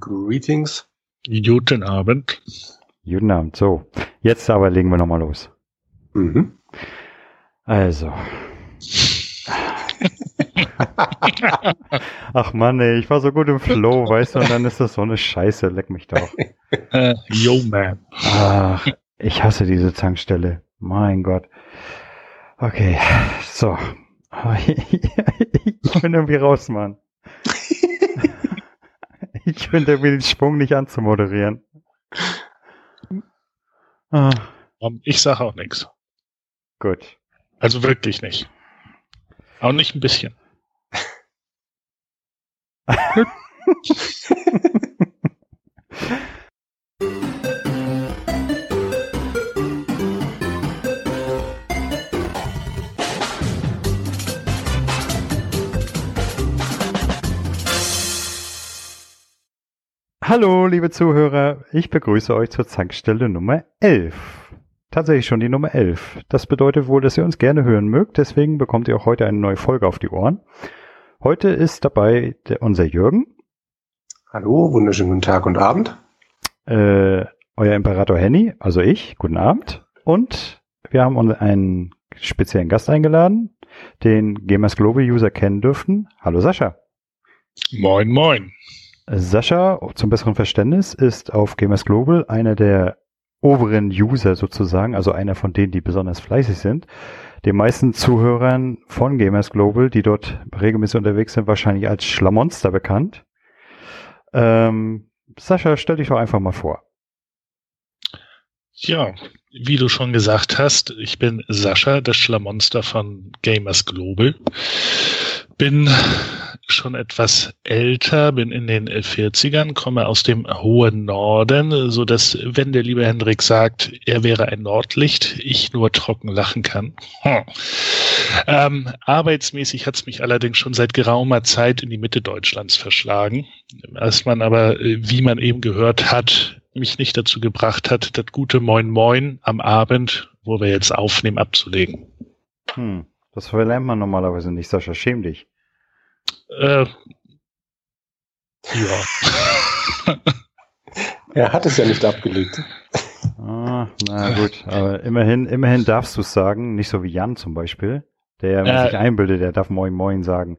Greetings. Guten Abend. Guten Abend. So, jetzt aber legen wir nochmal los. Mhm. Also. Ach Mann, ey, ich war so gut im Flow, weißt du, und dann ist das so eine Scheiße, leck mich doch. Äh, yo, man. Ach, ich hasse diese Tankstelle. Mein Gott. Okay, so. Ich bin irgendwie raus, Mann. Ich finde irgendwie den Schwung nicht anzumoderieren. Ah, Um, Ich sage auch nichts. gut. Also wirklich nicht. Auch nicht ein bisschen. Hallo, liebe Zuhörer. Ich begrüße euch zur Zankstelle Nummer 11. Tatsächlich schon die Nummer 11. Das bedeutet wohl, dass ihr uns gerne hören mögt. Deswegen bekommt ihr auch heute eine neue Folge auf die Ohren. Heute ist dabei der, unser Jürgen, Hallo, wunderschönen guten Tag und Abend. äh, euer Imperator Henny, also ich. Guten Abend. Und wir haben uns einen speziellen Gast eingeladen, den Gamers Global User kennen dürften. Hallo Sascha. Moin, moin. Sascha, zum besseren Verständnis, ist auf Gamers Global einer der oberen User sozusagen, also einer von denen, die besonders fleißig sind. Den meisten Zuhörern von Gamers Global, die dort regelmäßig unterwegs sind, wahrscheinlich als Schlamonster bekannt. Ähm, Sascha, stell dich doch einfach mal vor. Ja, wie du schon gesagt hast, ich bin Sascha, das Schlamonster von Gamers Global. Bin schon etwas älter, bin in den 40ern, komme aus dem hohen Norden, so dass wenn der liebe Hendrik sagt, er wäre ein Nordlicht, ich nur trocken lachen kann. Hm. Ähm, arbeitsmäßig hat es mich allerdings schon seit geraumer Zeit in die Mitte Deutschlands verschlagen. Als man aber, äh, wie man eben gehört hat, mich nicht dazu gebracht hat, das gute Moin Moin am Abend, wo wir jetzt aufnehmen, abzulegen. Hm, das verlernt man normalerweise nicht, Sascha, schäm dich. Äh, ja. Er hat es ja nicht abgelegt. Ah, na gut, aber immerhin, immerhin darfst du es sagen, nicht so wie Jan zum Beispiel, der Äh. sich einbildet, der darf Moin Moin sagen.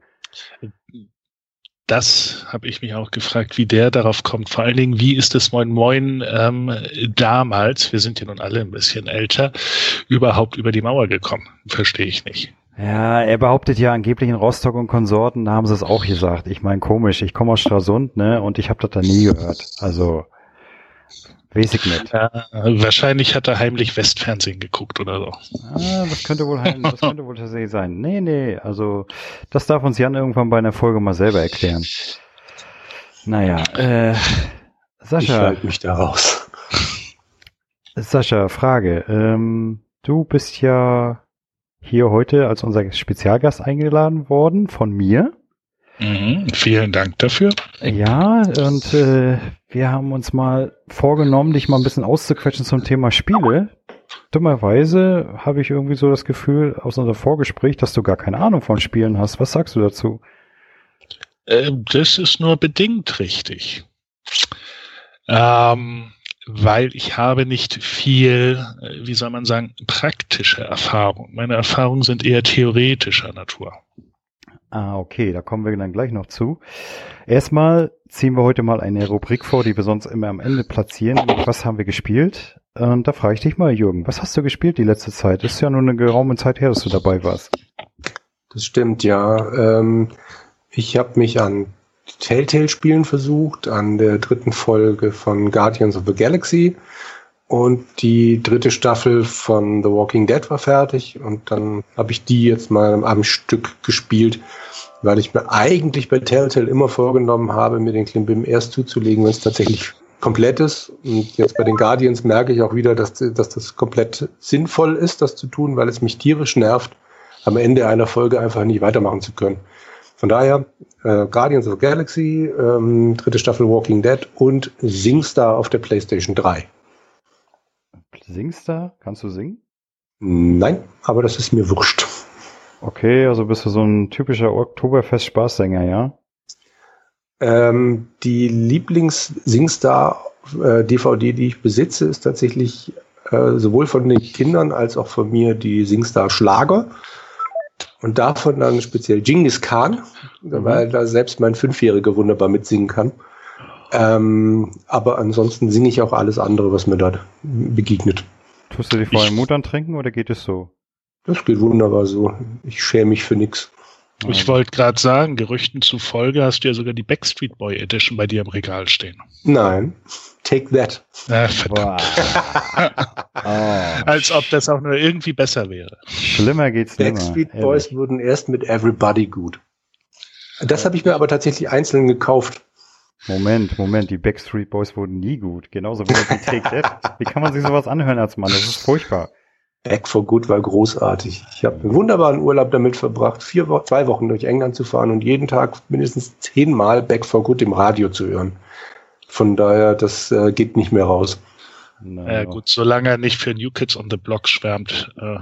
Das habe ich mich auch gefragt, wie der darauf kommt. Vor allen Dingen, wie ist es Moin Moin ähm, damals, wir sind ja nun alle ein bisschen älter, überhaupt über die Mauer gekommen? Verstehe ich nicht. Ja, er behauptet ja angeblich in Rostock und Konsorten, da haben sie es auch gesagt. Ich meine, komisch, ich komme aus Stralsund, ne, und ich habe das da nie gehört. Also, weiß ich nicht. Äh, wahrscheinlich hat er heimlich Westfernsehen geguckt oder so. Ah, das könnte wohl, ein- das könnte wohl tatsächlich sein. Nee, nee, also, das darf uns Jan irgendwann bei einer Folge mal selber erklären. Naja, äh, Ich Sascha, halte mich da raus. Sascha, Frage. Ähm, du bist ja hier heute als unser Spezialgast eingeladen worden von mir. Mhm, vielen Dank dafür. Ja, und äh, wir haben uns mal vorgenommen, dich mal ein bisschen auszuquetschen zum Thema Spiele. Dummerweise habe ich irgendwie so das Gefühl aus unserem Vorgespräch, dass du gar keine Ahnung von Spielen hast. Was sagst du dazu? Äh, das ist nur bedingt richtig. Ähm, weil ich habe nicht viel, äh, wie soll man sagen, praktische Erfahrung. Meine Erfahrungen sind eher theoretischer Natur. Ah, okay, da kommen wir dann gleich noch zu. Erstmal ziehen wir heute mal eine Rubrik vor, die wir sonst immer am Ende platzieren. Was haben wir gespielt? Und da frage ich dich mal, Jürgen, was hast du gespielt die letzte Zeit? Ist ja nur eine geraume Zeit her, dass du dabei warst. Das stimmt, ja. Ähm, ich habe mich an Telltale-Spielen versucht, an der dritten Folge von Guardians of the Galaxy und die dritte Staffel von The Walking Dead war fertig und dann habe ich die jetzt mal am Stück gespielt, weil ich mir eigentlich bei Telltale immer vorgenommen habe, mir den Klimbim erst zuzulegen, wenn es tatsächlich komplett ist. Und jetzt bei den Guardians merke ich auch wieder, dass, dass das komplett sinnvoll ist, das zu tun, weil es mich tierisch nervt, am Ende einer Folge einfach nicht weitermachen zu können. Von daher, äh, Guardians of the Galaxy, ähm, dritte Staffel Walking Dead und SingStar auf der PlayStation 3. Singst da? Kannst du singen? Nein, aber das ist mir wurscht. Okay, also bist du so ein typischer Oktoberfest-Spaßsänger, ja? Ähm, die Lieblings-Singstar-DVD, äh, die ich besitze, ist tatsächlich äh, sowohl von den Kindern als auch von mir die Singstar-Schlager. Und davon dann speziell Genghis Khan, mhm. weil da selbst mein Fünfjähriger wunderbar mitsingen kann. Ähm, aber ansonsten singe ich auch alles andere, was mir da begegnet. Tust du die vorher Mut antrinken oder geht es so? Das geht wunderbar so. Ich schäme mich für nichts. Ich wollte gerade sagen, Gerüchten zufolge hast du ja sogar die Backstreet Boy Edition bei dir im Regal stehen. Nein. Take that. Ah, verdammt. oh. Als ob das auch nur irgendwie besser wäre. Schlimmer geht's nicht. Backstreet Boys Ehrlich. wurden erst mit Everybody gut. Das habe ich mir aber tatsächlich einzeln gekauft. Moment, Moment, die Backstreet Boys wurden nie gut. Genauso wie Take That. Wie kann man sich sowas anhören als Mann? Das ist furchtbar. Back for Good war großartig. Ich habe einen wunderbaren Urlaub damit verbracht, vier Wo zwei Wochen durch England zu fahren und jeden Tag mindestens zehnmal Back for Good im Radio zu hören. Von daher, das äh, geht nicht mehr raus. Naja, gut, solange er nicht für New Kids on the Block schwärmt, äh,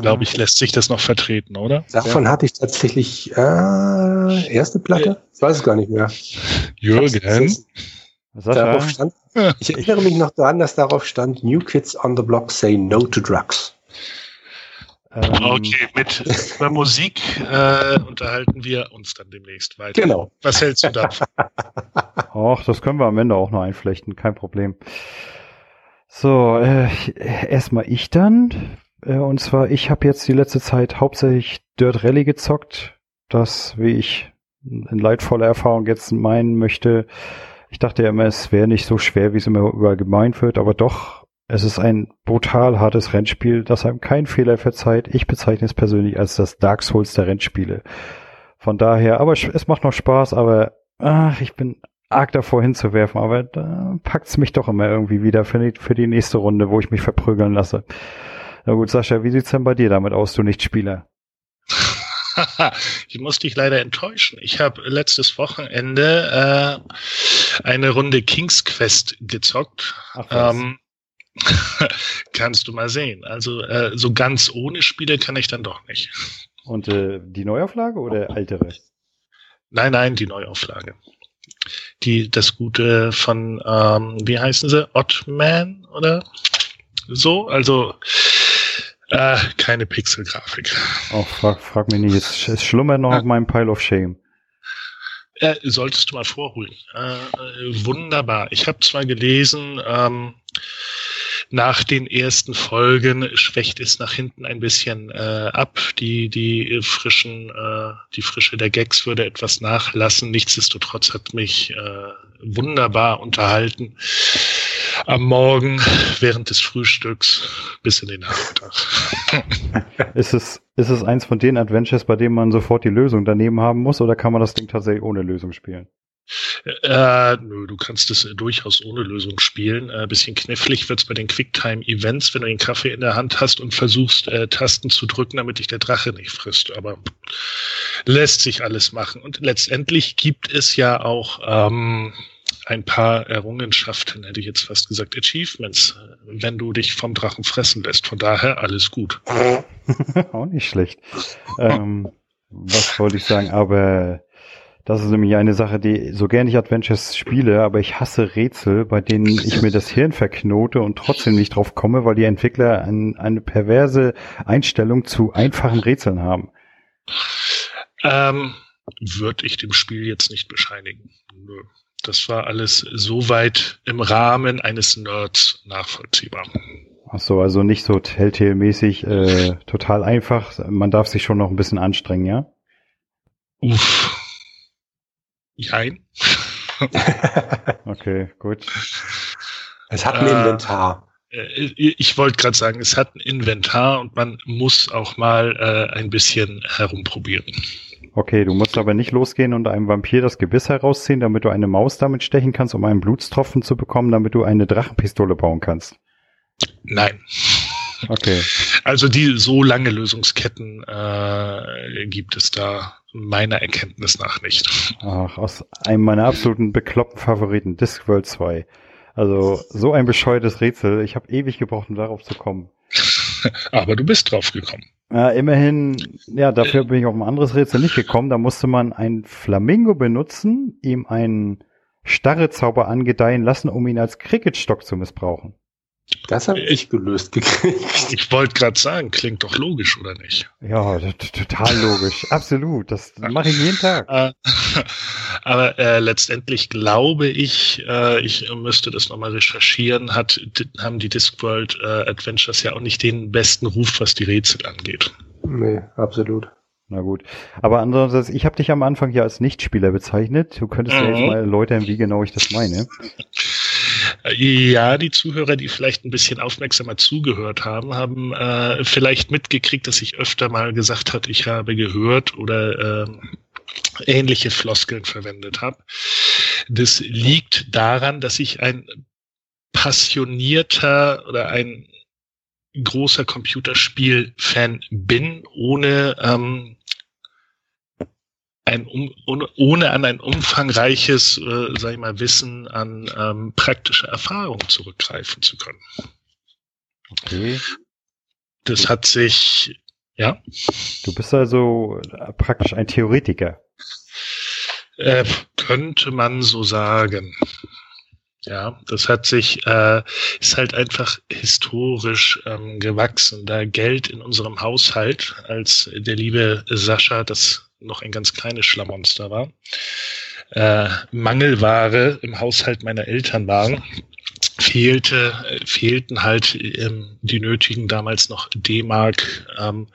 glaube ich, lässt sich das noch vertreten, oder? Davon ja. hatte ich tatsächlich äh, erste Platte? Ich weiß es gar nicht mehr. Jürgen? Darauf stand, ich erinnere mich noch daran, dass darauf stand, New Kids on the Block say no to drugs. Ähm, okay, mit über Musik äh, unterhalten wir uns dann demnächst weiter. Genau. Was hältst du davon? Ach, das können wir am Ende auch noch einflechten, kein Problem. So, äh, erstmal ich dann. Äh, und zwar, ich habe jetzt die letzte Zeit hauptsächlich Dirt Rally gezockt. Das, wie ich in leidvoller Erfahrung jetzt meinen möchte, ich dachte ja immer, es wäre nicht so schwer, wie es immer überall gemeint wird, aber doch, es ist ein brutal hartes Rennspiel, das einem keinen Fehler verzeiht. Ich bezeichne es persönlich als das Dark Souls der Rennspiele. Von daher, aber es macht noch Spaß, aber ach, ich bin arg davor hinzuwerfen, aber da packt's mich doch immer irgendwie wieder für die, für die nächste Runde, wo ich mich verprügeln lasse. Na gut, Sascha, wie sieht's denn bei dir damit aus, du Nichtspieler? ich muss dich leider enttäuschen. Ich habe letztes Wochenende äh, eine Runde King's Quest gezockt. Ach, ähm, kannst du mal sehen. Also äh, so ganz ohne Spiele kann ich dann doch nicht. Und äh, die Neuauflage oder ältere? Nein, nein, die Neuauflage. Die, das Gute von, ähm, wie heißen sie? Ottman oder so? Also äh, keine Pixelgrafik. Oh, frag, frag mich nicht. Es, es schlummert noch ja. auf meinem Pile of Shame. Äh, solltest du mal vorholen. Äh, äh wunderbar. Ich habe zwar gelesen, ähm, nach den ersten Folgen schwächt es nach hinten ein bisschen äh, ab. Die, die frischen, äh, die Frische der Gags würde etwas nachlassen. Nichtsdestotrotz hat mich äh, wunderbar unterhalten am Morgen während des Frühstücks bis in den Nachmittag. ist es, ist es eins von den Adventures, bei denen man sofort die Lösung daneben haben muss, oder kann man das Ding tatsächlich ohne Lösung spielen? Äh, nö, du kannst es durchaus ohne Lösung spielen. Äh, bisschen knifflig wird's bei den Quicktime-Events, wenn du den Kaffee in der Hand hast und versuchst, äh, Tasten zu drücken, damit dich der Drache nicht frisst. Aber lässt sich alles machen. Und letztendlich gibt es ja auch ähm, ein paar Errungenschaften, hätte ich jetzt fast gesagt, Achievements, wenn du dich vom Drachen fressen lässt. Von daher alles gut. Auch nicht schlecht. ähm, was wollte ich sagen? Aber das ist nämlich eine Sache, die so gerne ich Adventures spiele, aber ich hasse Rätsel, bei denen ich mir das Hirn verknote und trotzdem nicht drauf komme, weil die Entwickler ein, eine perverse Einstellung zu einfachen Rätseln haben. Ähm, Würde ich dem Spiel jetzt nicht bescheinigen. Nö. Das war alles soweit im Rahmen eines Nerds nachvollziehbar. Ach so, also nicht so Telltale-mäßig, äh, total einfach. Man darf sich schon noch ein bisschen anstrengen, ja? Uff. Jein. okay, gut. Es hat ein äh, Inventar. Äh, ich wollte gerade sagen, es hat ein Inventar und man muss auch mal äh, ein bisschen herumprobieren. Okay, du musst aber nicht losgehen und einem Vampir das Gebiss herausziehen, damit du eine Maus damit stechen kannst, um einen Blutstropfen zu bekommen, damit du eine Drachenpistole bauen kannst. Nein. Okay. Also die so lange Lösungsketten äh, gibt es da meiner Erkenntnis nach nicht. Ach, aus einem meiner absoluten bekloppten Favoriten, Discworld 2. Also so ein bescheuertes Rätsel. Ich habe ewig gebraucht, um darauf zu kommen. Aber du bist drauf gekommen. Äh, immerhin, ja, dafür bin ich auf ein anderes Rätsel nicht gekommen. Da musste man ein Flamingo benutzen, ihm einen Starrezauber angedeihen lassen, um ihn als Cricketstock zu missbrauchen. Das habe ich gelöst gekriegt. Ich wollte gerade sagen, klingt doch logisch, oder nicht? Ja, total logisch. Absolut. Das mache ich jeden Tag. Äh, aber äh, letztendlich glaube ich, äh, ich müsste das nochmal recherchieren, hat, haben die Discworld äh, Adventures ja auch nicht den besten Ruf, was die Rätsel angeht. Nee, absolut. Na gut. Aber ansonsten, ich habe dich am Anfang ja als Nichtspieler bezeichnet. Du könntest mhm. ja jetzt mhm. mal erläutern, wie genau ich das meine. Ja, die Zuhörer, die vielleicht ein bisschen aufmerksamer zugehört haben, haben äh, vielleicht mitgekriegt, dass ich öfter mal gesagt hat, ich habe gehört oder äh, ähnliche Floskeln verwendet habe. Das liegt daran, dass ich ein passionierter oder ein großer Computerspiel-Fan bin, ohne ähm, ein um, ohne, an ein umfangreiches, äh, sag ich mal, Wissen an ähm, praktische Erfahrung zurückgreifen zu können. Okay. Das hat sich, ja. Du bist also praktisch ein Theoretiker. Äh, könnte man so sagen. Ja, das hat sich, äh, ist halt einfach historisch ähm, gewachsen. Da Geld in unserem Haushalt, als der liebe Sascha das noch ein ganz kleines Schlamonster war, äh, Mangelware im Haushalt meiner Eltern waren, fehlte, äh, fehlten halt ähm, die nötigen damals noch D-Mark, ähm,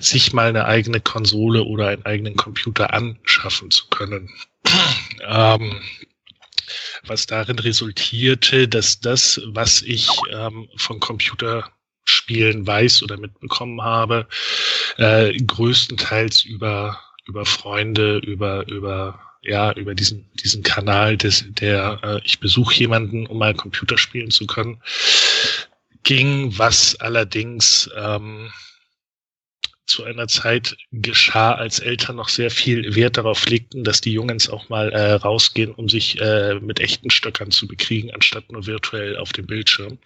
sich mal eine eigene Konsole oder einen eigenen Computer anschaffen zu können. ähm, was darin resultierte, dass das, was ich ähm, von Computerspielen weiß oder mitbekommen habe, äh, größtenteils über über Freunde, über über ja über diesen diesen Kanal des der äh, ich besuche jemanden, um mal Computer spielen zu können, ging, was allerdings ähm, zu einer Zeit geschah, als Eltern noch sehr viel Wert darauf legten, dass die Jungens auch mal äh, rausgehen, um sich äh, mit echten Stöckern zu bekriegen, anstatt nur virtuell auf dem Bildschirm.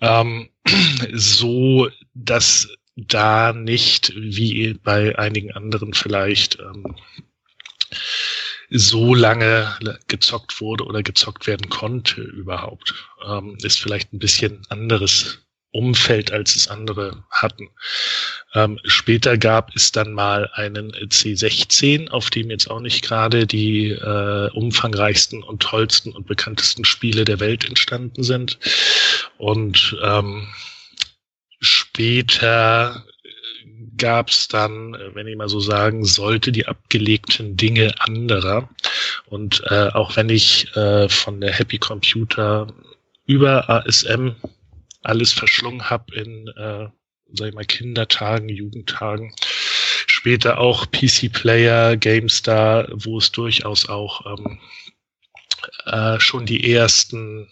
Ähm, so, dass da nicht, wie bei einigen anderen vielleicht, ähm, so lange gezockt wurde oder gezockt werden konnte überhaupt. Ähm, ist vielleicht ein bisschen anderes Umfeld, als es andere hatten. Ähm, später gab es dann mal einen C16, auf dem jetzt auch nicht gerade die äh, umfangreichsten und tollsten und bekanntesten Spiele der Welt entstanden sind. Und ähm, später gab es dann, wenn ich mal so sagen sollte, die abgelegten Dinge anderer. Und äh, auch wenn ich äh, von der Happy Computer über ASM alles verschlungen habe in, äh, sag ich mal, Kindertagen, Jugendtagen, später auch PC Player, GameStar, wo es durchaus auch ähm, äh, schon die ersten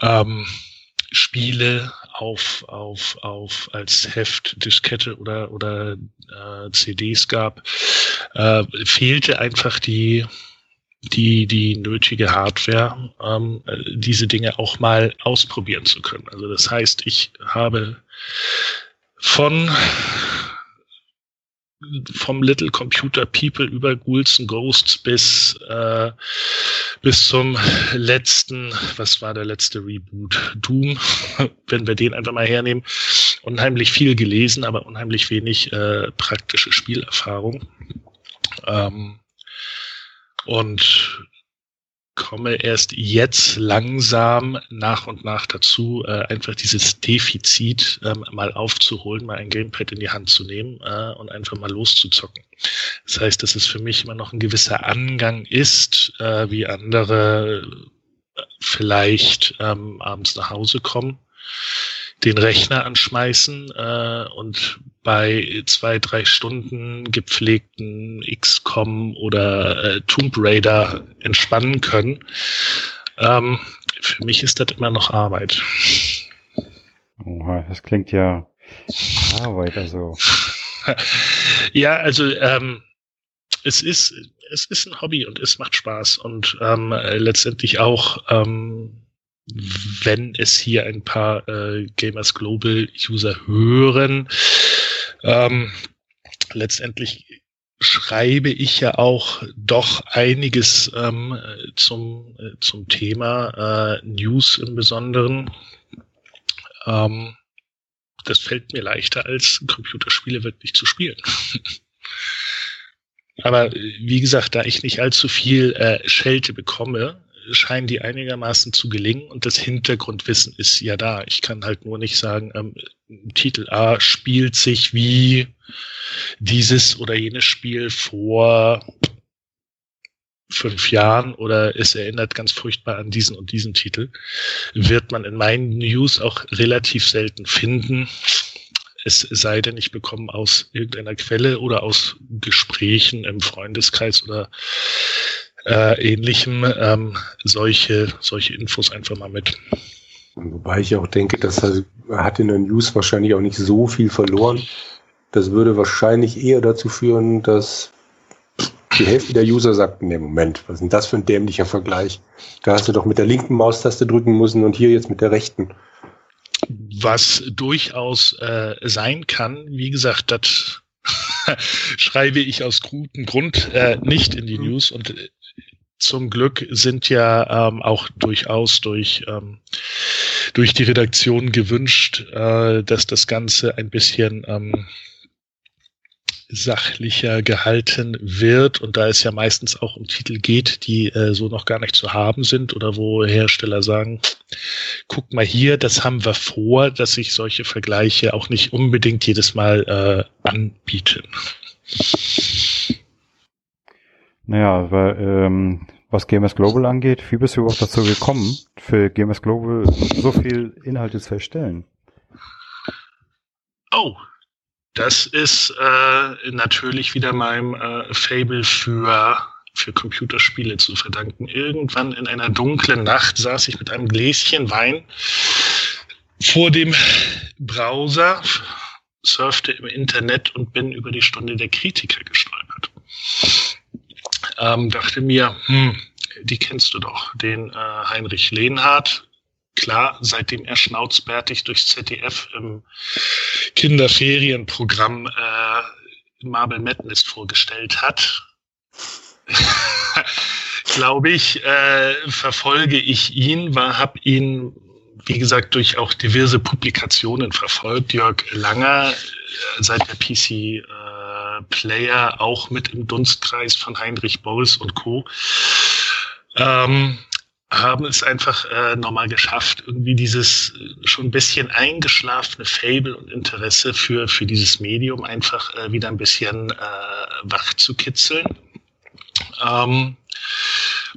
ähm, Spiele auf, auf, auf als Heft, Diskette oder, oder äh, CDs gab, äh, fehlte einfach die, die, die nötige Hardware, ähm, diese Dinge auch mal ausprobieren zu können. Also das heißt, ich habe von vom Little Computer People über Ghouls and Ghosts bis, äh, bis zum letzten, was war der letzte Reboot? Doom, wenn wir den einfach mal hernehmen. Unheimlich viel gelesen, aber unheimlich wenig äh, praktische Spielerfahrung. Ähm, und komme erst jetzt langsam nach und nach dazu, äh, einfach dieses Defizit ähm, mal aufzuholen, mal ein Gamepad in die Hand zu nehmen äh, und einfach mal loszuzocken. Das heißt, dass es für mich immer noch ein gewisser Angang ist, äh, wie andere äh, vielleicht ähm, abends nach Hause kommen den Rechner anschmeißen äh, und bei zwei, drei Stunden gepflegten XCOM oder äh, Tomb Raider entspannen können. Ähm, für mich ist das immer noch Arbeit. Oha, das klingt ja Arbeit, also. ja, also ähm, es ist es ist ein Hobby und es macht Spaß und ähm, letztendlich auch ähm, wenn es hier ein paar äh, Gamers Global User hören. Ähm, letztendlich schreibe ich ja auch doch einiges ähm, zum, äh, zum Thema äh, News im Besonderen. Ähm, das fällt mir leichter, als Computerspiele wirklich zu spielen. Aber wie gesagt, da ich nicht allzu viel äh, Schelte bekomme, scheinen die einigermaßen zu gelingen und das Hintergrundwissen ist ja da. Ich kann halt nur nicht sagen, ähm, Titel A spielt sich wie dieses oder jenes Spiel vor fünf Jahren oder es erinnert ganz furchtbar an diesen und diesen Titel, wird man in meinen News auch relativ selten finden. Es sei denn, ich bekomme aus irgendeiner Quelle oder aus Gesprächen im Freundeskreis oder äh, ähnlichem ähm, solche, solche Infos einfach mal mit. Wobei ich auch denke, dass er hat in der News wahrscheinlich auch nicht so viel verloren. Das würde wahrscheinlich eher dazu führen, dass die Hälfte der User sagt, nee, Moment, was ist denn das für ein dämlicher Vergleich? Da hast du doch mit der linken Maustaste drücken müssen und hier jetzt mit der rechten. Was durchaus äh, sein kann, wie gesagt, das schreibe ich aus gutem Grund äh, nicht in die News und äh, zum Glück sind ja ähm, auch durchaus durch, ähm, durch die Redaktion gewünscht, äh, dass das Ganze ein bisschen ähm, sachlicher gehalten wird und da es ja meistens auch um Titel geht, die äh, so noch gar nicht zu haben sind oder wo Hersteller sagen, guck mal hier, das haben wir vor, dass sich solche Vergleiche auch nicht unbedingt jedes Mal äh, anbieten. Naja, weil, ähm, was Gamers Global angeht, wie bist du überhaupt dazu gekommen, für Gamers Global so viel Inhalte zu erstellen? Oh, das ist äh, natürlich wieder meinem äh, Fable für, für Computerspiele zu verdanken. Irgendwann in einer dunklen Nacht saß ich mit einem Gläschen Wein vor dem Browser, surfte im Internet und bin über die Stunde der Kritiker gestolpert. Ähm, dachte mir, hm, die kennst du doch, den äh, Heinrich Lehnhardt, klar, seitdem er schnauzbärtig durchs ZDF im Kinderferienprogramm äh, Marble Madness vorgestellt hat, glaube ich, äh, verfolge ich ihn, war, habe ihn, wie gesagt, durch auch diverse Publikationen verfolgt. Jörg Langer, äh, seit der PC äh, Player, auch mit im Dunstkreis von Heinrich Boris und Co. Ähm, haben es einfach äh, nochmal geschafft, irgendwie dieses äh, schon ein bisschen eingeschlafene Fable und Interesse für, für dieses Medium einfach äh, wieder ein bisschen äh, wach zu kitzeln. Ähm,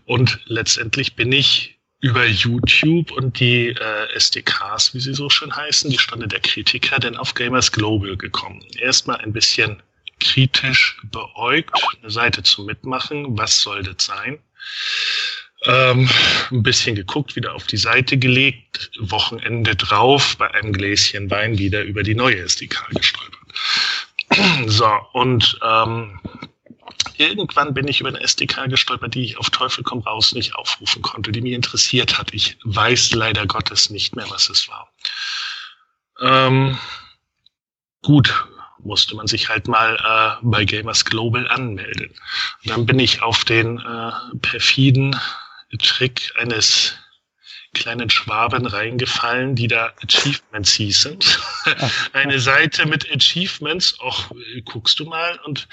und letztendlich bin ich über YouTube und die äh, SDKs, wie sie so schön heißen, die Stunde der Kritiker, denn auf Gamers Global gekommen. Erstmal ein bisschen kritisch beäugt, eine Seite zu mitmachen, was soll das sein? Ähm, ein bisschen geguckt, wieder auf die Seite gelegt, Wochenende drauf, bei einem Gläschen Wein wieder über die neue SDK gestolpert. so, und ähm, irgendwann bin ich über eine SDK gestolpert, die ich auf Teufel komm raus nicht aufrufen konnte, die mich interessiert hat. Ich weiß leider Gottes nicht mehr, was es war. Ähm, gut, musste man sich halt mal äh, bei Gamers Global anmelden. Und dann bin ich auf den äh, perfiden Trick eines kleinen Schwaben reingefallen, die da Achievements hießen. Eine Seite mit Achievements, auch guckst du mal und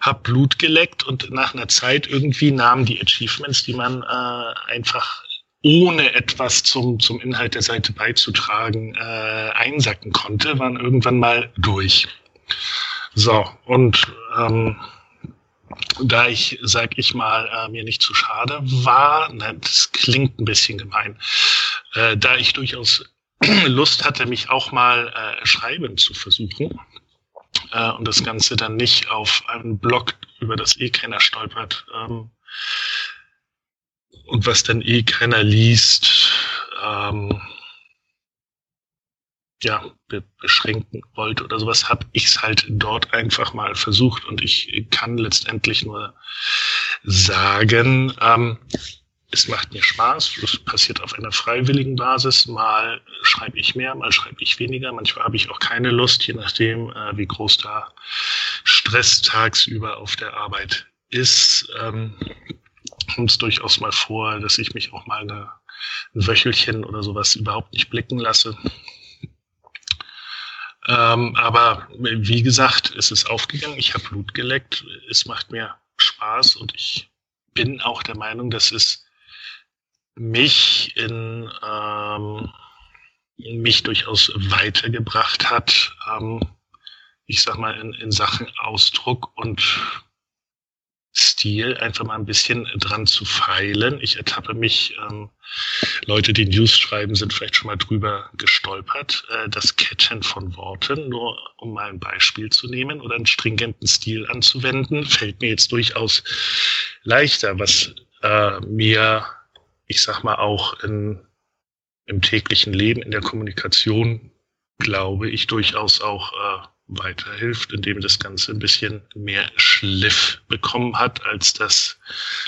hab Blut geleckt und nach einer Zeit irgendwie nahmen die Achievements, die man äh, einfach ohne etwas zum, zum Inhalt der Seite beizutragen äh, einsacken konnte, waren irgendwann mal durch. So, und ähm, da ich, sag ich mal, äh, mir nicht zu schade war, ne, das klingt ein bisschen gemein, äh, da ich durchaus Lust hatte, mich auch mal äh, schreiben zu versuchen äh, und das Ganze dann nicht auf einen Blog, über das eh keiner stolpert ähm, und was dann eh keiner liest, ähm, ja, be beschränken wollte oder sowas, habe ich es halt dort einfach mal versucht und ich kann letztendlich nur sagen, ähm, es macht mir Spaß. Das passiert auf einer freiwilligen Basis. Mal schreibe ich mehr, mal schreibe ich weniger. Manchmal habe ich auch keine Lust, je nachdem, äh, wie groß da Stress tagsüber auf der Arbeit ist. Ähm, kommt es durchaus mal vor, dass ich mich auch mal eine, ein Wöchelchen oder sowas überhaupt nicht blicken lasse. Ähm, aber wie gesagt, es ist aufgegangen. Ich habe Blut geleckt. Es macht mir Spaß und ich bin auch der Meinung, dass es mich in ähm, mich durchaus weitergebracht hat, ähm, ich sag mal, in, in Sachen Ausdruck und Stil einfach mal ein bisschen dran zu feilen. Ich ertappe mich, ähm, Leute, die News schreiben, sind vielleicht schon mal drüber gestolpert. Äh, das Ketten von Worten, nur um mal ein Beispiel zu nehmen oder einen stringenten Stil anzuwenden, fällt mir jetzt durchaus leichter, was äh, mir ich sag mal, auch in, im täglichen Leben, in der Kommunikation, glaube ich, durchaus auch äh, weiterhilft, indem das Ganze ein bisschen mehr Schliff bekommen hat, als das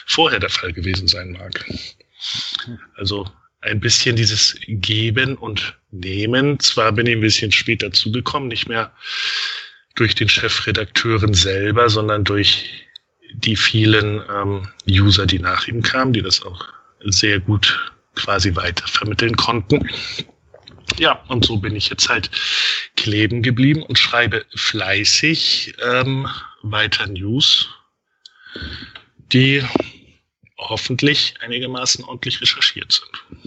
vorher der Fall gewesen sein mag. Also ein bisschen dieses Geben und Nehmen. Zwar bin ich ein bisschen später zugekommen, nicht mehr durch den Chefredakteuren selber, sondern durch die vielen ähm, User, die nach ihm kamen, die das auch sehr gut quasi weiter vermitteln konnten. Ja, und so bin ich jetzt halt kleben geblieben und schreibe fleißig ähm, weiter News, die hoffentlich einigermaßen ordentlich recherchiert sind.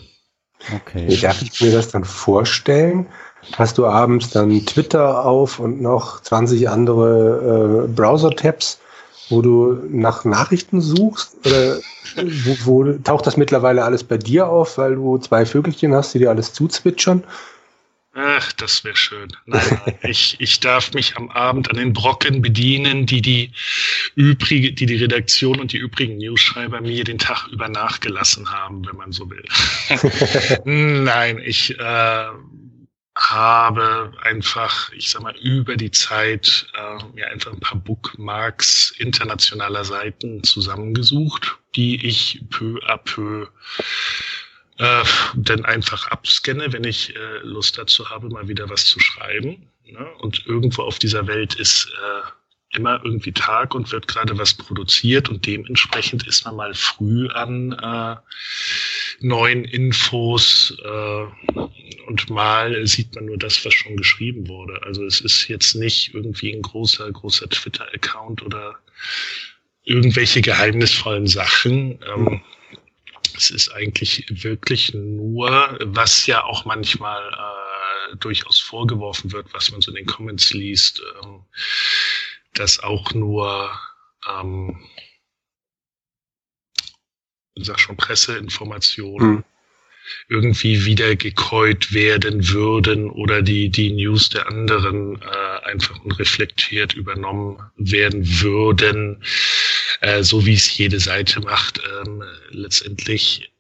Okay. Wie darf ich mir das dann vorstellen? Hast du abends dann Twitter auf und noch 20 andere äh, Browser-Tabs, wo du nach Nachrichten suchst? Oder wo, wo taucht das mittlerweile alles bei dir auf, weil du zwei Vögelchen hast, die dir alles zuzwitschern? Ach, das wäre schön. Nein, ich, ich darf mich am Abend an den Brocken bedienen, die die übrige, die die Redaktion und die übrigen Newsschreiber mir den Tag über nachgelassen haben, wenn man so will. Nein, ich äh, habe einfach, ich sag mal, über die Zeit äh, mir einfach ein paar Bookmarks internationaler Seiten zusammengesucht, die ich peu à peu äh, dann einfach abscanne, wenn ich äh, Lust dazu habe, mal wieder was zu schreiben. Ne? Und irgendwo auf dieser Welt ist äh, immer irgendwie Tag und wird gerade was produziert und dementsprechend ist man mal früh an äh, neuen Infos äh, und mal sieht man nur das, was schon geschrieben wurde. Also es ist jetzt nicht irgendwie ein großer, großer Twitter-Account oder irgendwelche geheimnisvollen Sachen. Ähm, es ist eigentlich wirklich nur, was ja auch manchmal äh, durchaus vorgeworfen wird, was man so in den Comments liest, ähm, dass auch nur ähm, sag schon Presseinformationen mhm. irgendwie wieder gekäut werden würden oder die, die News der anderen äh, einfach unreflektiert übernommen werden würden, äh, so wie es jede Seite macht, ähm, letztendlich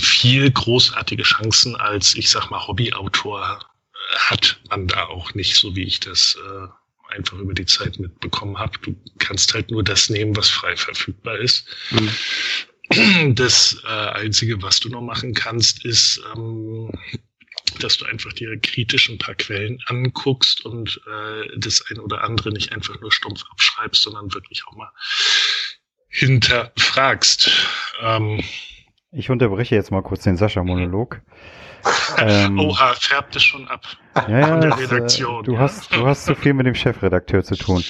viel großartige Chancen als, ich sag mal, Hobbyautor hat man da auch nicht, so wie ich das äh, einfach über die Zeit mitbekommen habe. Du kannst halt nur das nehmen, was frei verfügbar ist. Mhm. Das äh, Einzige, was du noch machen kannst, ist, ähm, dass du einfach dir kritisch ein paar Quellen anguckst und äh, das ein oder andere nicht einfach nur stumpf abschreibst, sondern wirklich auch mal hinterfragst. Ähm, ich unterbreche jetzt mal kurz den Sascha-Monolog. Ähm, Oha, färbt es schon ab. Ja, ja, Redaktion. Äh, du, ja. hast, du hast zu viel mit dem Chefredakteur zu tun.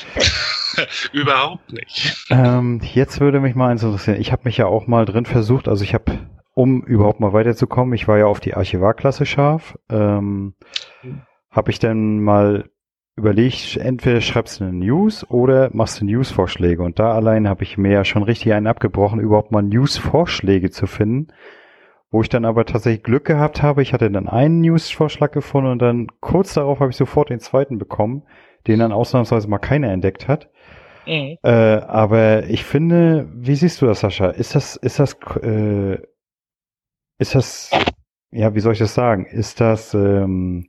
Überhaupt nicht. Ähm, jetzt würde mich mal eins interessieren. Ich habe mich ja auch mal drin versucht, also ich habe, um überhaupt mal weiterzukommen, ich war ja auf die Archivarklasse scharf, ähm, habe ich dann mal überlegt, entweder schreibst du eine News oder machst du News-Vorschläge. Und da allein habe ich mir ja schon richtig einen abgebrochen, überhaupt mal News-Vorschläge zu finden. Wo ich dann aber tatsächlich Glück gehabt habe, ich hatte dann einen News-Vorschlag gefunden und dann kurz darauf habe ich sofort den zweiten bekommen, den dann ausnahmsweise mal keiner entdeckt hat. Mhm. Äh, aber ich finde, wie siehst du das, Sascha? Ist das, ist das, äh, ist das, ja, wie soll ich das sagen? Ist das ähm,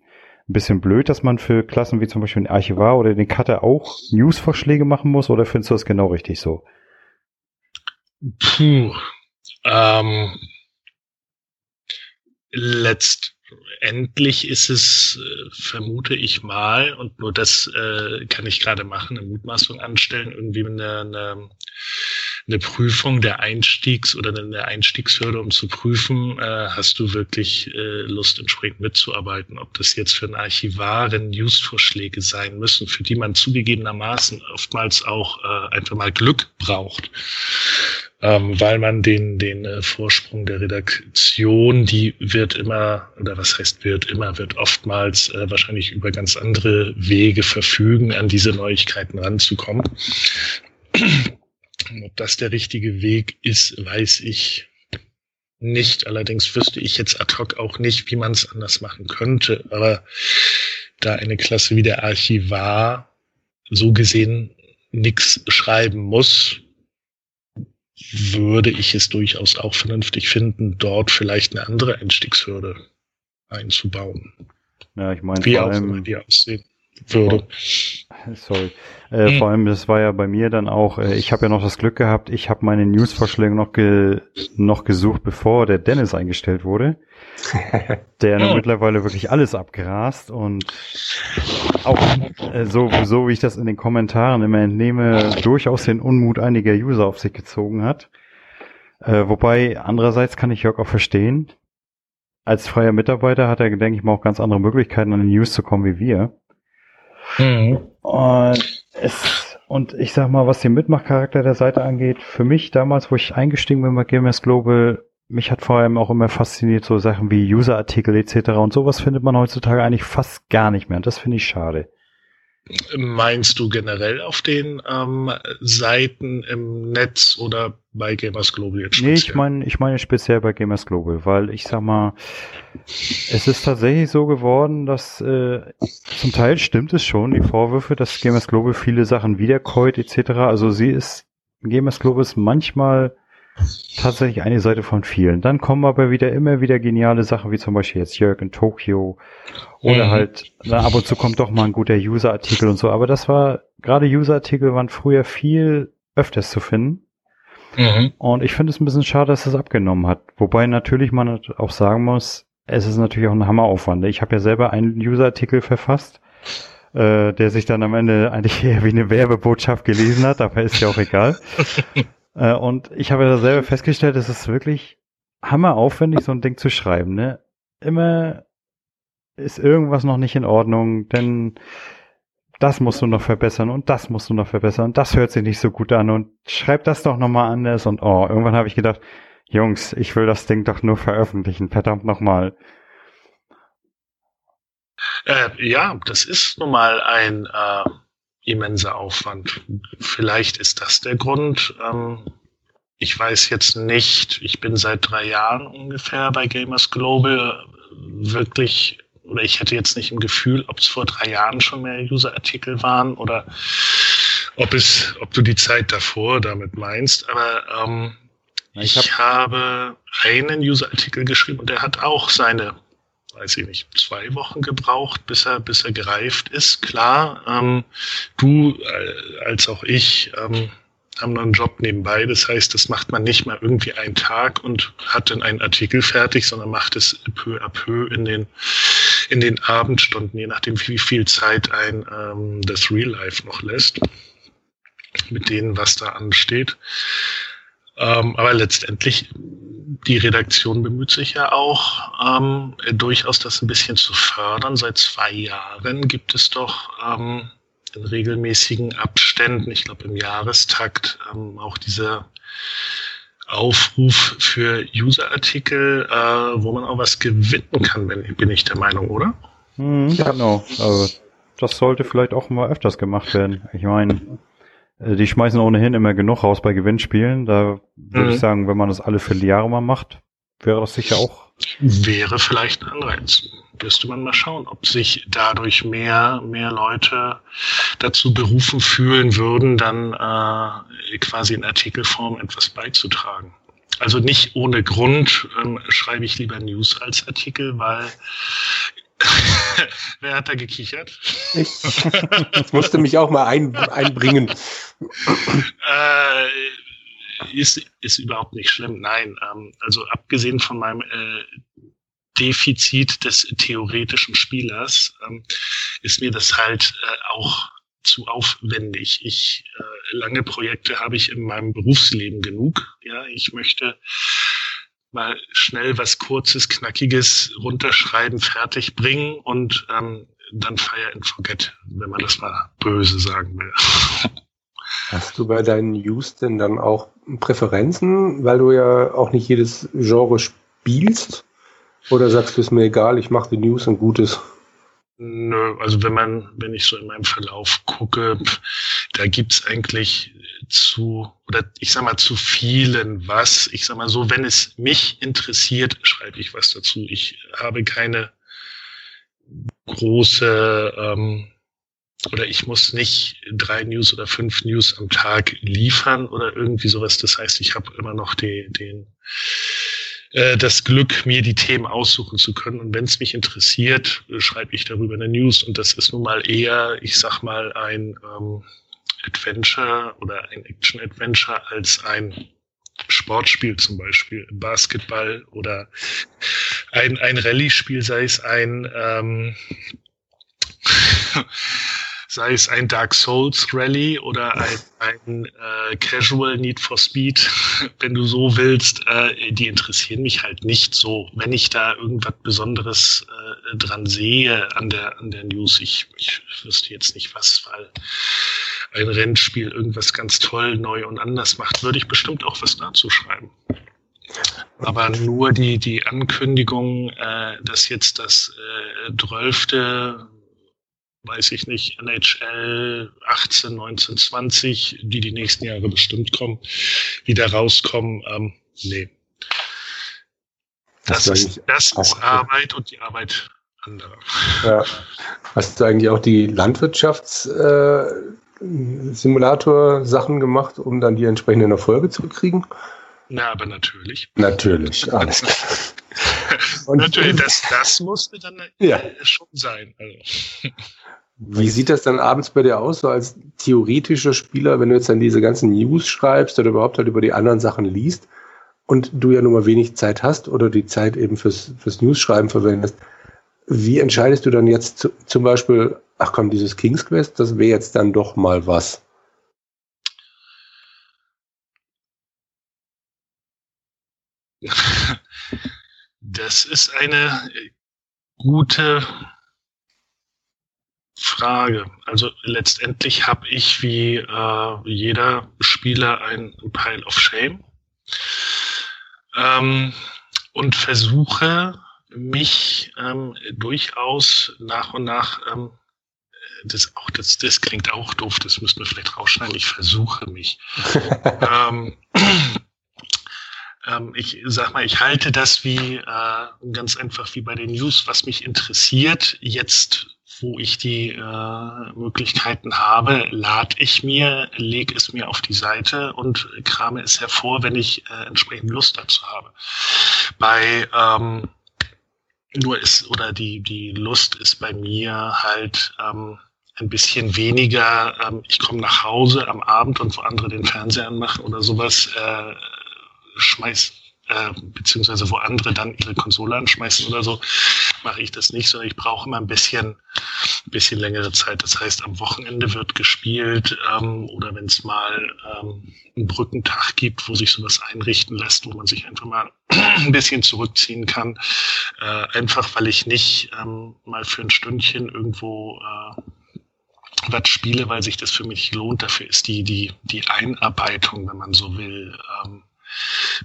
ein bisschen blöd, dass man für Klassen wie zum Beispiel den Archivar oder den Cutter auch News-Vorschläge machen muss, oder findest du das genau richtig so? Puh, Ähm, letztendlich ist es, äh, vermute ich mal, und nur das äh, kann ich gerade machen, eine Mutmaßung anstellen, irgendwie eine, eine eine Prüfung der Einstiegs- oder eine Einstiegshürde, um zu prüfen, äh, hast du wirklich äh, Lust, entsprechend mitzuarbeiten. Ob das jetzt für einen Archivar Newsvorschläge sein müssen, für die man zugegebenermaßen oftmals auch äh, einfach mal Glück braucht. Ähm, weil man den, den äh, Vorsprung der Redaktion, die wird immer, oder was heißt wird immer, wird oftmals äh, wahrscheinlich über ganz andere Wege verfügen, an diese Neuigkeiten ranzukommen. Ob das der richtige Weg ist, weiß ich nicht. Allerdings wüsste ich jetzt ad hoc auch nicht, wie man es anders machen könnte. Aber da eine Klasse wie der Archivar so gesehen nichts schreiben muss, würde ich es durchaus auch vernünftig finden, dort vielleicht eine andere Einstiegshürde einzubauen. Ja, ich meine, wie auch immer die aussehen würde. Sorry. Äh, mhm. Vor allem, das war ja bei mir dann auch, äh, ich habe ja noch das Glück gehabt, ich habe meine Newsvorschläge noch, ge noch gesucht, bevor der Dennis eingestellt wurde. der oh. mittlerweile wirklich alles abgrast und auch äh, so, so wie ich das in den Kommentaren immer entnehme, durchaus den Unmut einiger User auf sich gezogen hat. Äh, wobei, andererseits kann ich Jörg auch verstehen. Als freier Mitarbeiter hat er, denke ich mal, auch ganz andere Möglichkeiten, an die News zu kommen wie wir. Mhm. Und, es, und ich sag mal, was den Mitmachcharakter der Seite angeht, für mich damals, wo ich eingestiegen bin bei Gamers Global, mich hat vor allem auch immer fasziniert so Sachen wie User-Artikel etc. Und sowas findet man heutzutage eigentlich fast gar nicht mehr. Und das finde ich schade. Meinst du generell auf den ähm, Seiten im Netz oder bei Gamers Global jetzt speziell? Nee, ich meine ich meine speziell bei Gamers Global, weil ich sag mal, es ist tatsächlich so geworden, dass äh, zum Teil stimmt es schon, die Vorwürfe, dass Gamers Global viele Sachen wiederkäut etc. Also sie ist, Gamers Global ist manchmal tatsächlich eine Seite von vielen. Dann kommen aber wieder immer wieder geniale Sachen, wie zum Beispiel jetzt Jörg in Tokio. Oder mhm. halt, na, ab und zu kommt doch mal ein guter User-Artikel und so. Aber das war, gerade User-Artikel waren früher viel öfters zu finden. Mhm. Und ich finde es ein bisschen schade, dass es abgenommen hat. Wobei natürlich man auch sagen muss, es ist natürlich auch ein Hammeraufwand. Ich habe ja selber einen User-Artikel verfasst, äh, der sich dann am Ende eigentlich eher wie eine Werbebotschaft gelesen hat, aber ist ja auch egal. Äh, und ich habe ja selber festgestellt, es ist wirklich hammeraufwendig, so ein Ding zu schreiben. Ne? Immer ist irgendwas noch nicht in Ordnung, denn das musst du noch verbessern und das musst du noch verbessern das hört sich nicht so gut an und schreib das doch nochmal anders und oh, irgendwann habe ich gedacht, Jungs, ich will das Ding doch nur veröffentlichen, verdammt nochmal. Äh, ja, das ist nun mal ein äh, immenser Aufwand. Vielleicht ist das der Grund. Ähm, ich weiß jetzt nicht, ich bin seit drei Jahren ungefähr bei Gamers Global wirklich, oder ich hätte jetzt nicht im Gefühl, ob es vor drei Jahren schon mehr User-Artikel waren oder ob es, ob du die Zeit davor damit meinst, aber ähm, ich, hab ich habe einen User-Artikel geschrieben und der hat auch seine weiß ich nicht, zwei Wochen gebraucht, bis er, bis er gereift ist. Klar, ähm, du äh, als auch ich ähm, haben noch einen Job nebenbei. Das heißt, das macht man nicht mal irgendwie einen Tag und hat dann einen Artikel fertig, sondern macht es peu à peu in den, in den Abendstunden, je nachdem, wie viel Zeit ein ähm, das Real Life noch lässt, mit denen, was da ansteht. Ähm, aber letztendlich die Redaktion bemüht sich ja auch ähm, durchaus das ein bisschen zu fördern. Seit zwei Jahren gibt es doch ähm, in regelmäßigen Abständen, ich glaube im Jahrestakt, ähm, auch diese Aufruf für User-Artikel, äh, wo man auch was gewinnen kann, bin, bin ich der Meinung, oder? Hm, ja. Genau. Also, das sollte vielleicht auch mal öfters gemacht werden. Ich meine, die schmeißen ohnehin immer genug raus bei Gewinnspielen. Da würde mhm. ich sagen, wenn man das alle Jahre mal macht, wäre das sicher auch. Wäre vielleicht ein Anreiz. Müsste man mal schauen, ob sich dadurch mehr, mehr Leute dazu berufen fühlen würden, dann äh, quasi in Artikelform etwas beizutragen. Also nicht ohne Grund ähm, schreibe ich lieber News als Artikel, weil Wer hat da gekichert? Ich, ich musste mich auch mal ein, einbringen. Äh, ist, ist überhaupt nicht schlimm. Nein, ähm, also abgesehen von meinem äh, Defizit des theoretischen Spielers ähm, ist mir das halt äh, auch zu aufwendig. Ich äh, lange Projekte habe ich in meinem Berufsleben genug. Ja, ich möchte mal schnell was Kurzes, Knackiges runterschreiben, fertig bringen und ähm, dann Fire and Forget, wenn man das mal böse sagen will. Hast du bei deinen News denn dann auch Präferenzen, weil du ja auch nicht jedes Genre spielst? Oder sagst du es mir egal, ich mache die News und Gutes? Nö, also wenn man, wenn ich so in meinem Verlauf gucke, da gibt's eigentlich zu, oder ich sag mal zu vielen was. Ich sag mal so, wenn es mich interessiert, schreibe ich was dazu. Ich habe keine große, ähm, oder ich muss nicht drei News oder fünf News am Tag liefern oder irgendwie sowas. Das heißt, ich habe immer noch die, den, äh, das Glück, mir die Themen aussuchen zu können. Und wenn es mich interessiert, schreibe ich darüber eine News. Und das ist nun mal eher, ich sag mal, ein ähm, Adventure oder ein Action-Adventure als ein Sportspiel zum Beispiel, Basketball oder ein, ein Rallye-Spiel, sei es ein ähm, sei es ein Dark Souls Rally oder ein, ein äh, Casual Need for Speed, wenn du so willst, äh, die interessieren mich halt nicht so. Wenn ich da irgendwas Besonderes äh, dran sehe an der, an der News, ich, ich wüsste jetzt nicht was, weil ein Rennspiel irgendwas ganz toll, neu und anders macht, würde ich bestimmt auch was dazu schreiben. Aber nur die, die Ankündigung, äh, dass jetzt das äh, 12 weiß ich nicht, NHL 18, 19, 20, die die nächsten Jahre bestimmt kommen, wieder rauskommen. Ähm, nee. Das, ist, das ist Arbeit und die Arbeit anderer. Ja. Hast du eigentlich auch die Landwirtschaftssimulator-Sachen äh, gemacht, um dann die entsprechenden Erfolge zu kriegen? Na, aber natürlich. Natürlich, alles klar. Und natürlich, das, das musste dann ja. schon sein. Also. Wie sieht das dann abends bei dir aus, so als theoretischer Spieler, wenn du jetzt dann diese ganzen News schreibst oder überhaupt halt über die anderen Sachen liest und du ja nun mal wenig Zeit hast oder die Zeit eben fürs, fürs News-Schreiben verwendest? Wie entscheidest du dann jetzt zu, zum Beispiel, ach komm, dieses King's Quest, das wäre jetzt dann doch mal was? Das ist eine gute Frage. Also letztendlich habe ich wie äh, jeder Spieler ein Pile of Shame ähm, und versuche mich ähm, durchaus nach und nach ähm, das auch das das klingt auch doof, das müssen wir vielleicht rausschneiden. Ich versuche mich. ähm, ähm, ich sag mal, ich halte das wie äh, ganz einfach wie bei den News, was mich interessiert, jetzt wo ich die äh, Möglichkeiten habe, lade ich mir, lege es mir auf die Seite und krame es hervor, wenn ich äh, entsprechend Lust dazu habe. Bei ähm, nur ist oder die die Lust ist bei mir halt ähm, ein bisschen weniger. Ähm, ich komme nach Hause am Abend und wo andere den Fernseher anmachen oder sowas, äh, schmeiß äh, beziehungsweise wo andere dann ihre Konsole anschmeißen oder so, mache ich das nicht, sondern ich brauche immer ein bisschen, ein bisschen längere Zeit. Das heißt, am Wochenende wird gespielt ähm, oder wenn es mal ähm, einen Brückentag gibt, wo sich sowas einrichten lässt, wo man sich einfach mal ein bisschen zurückziehen kann, äh, einfach weil ich nicht ähm, mal für ein Stündchen irgendwo äh, was spiele, weil sich das für mich lohnt. Dafür ist die, die, die Einarbeitung, wenn man so will, ähm,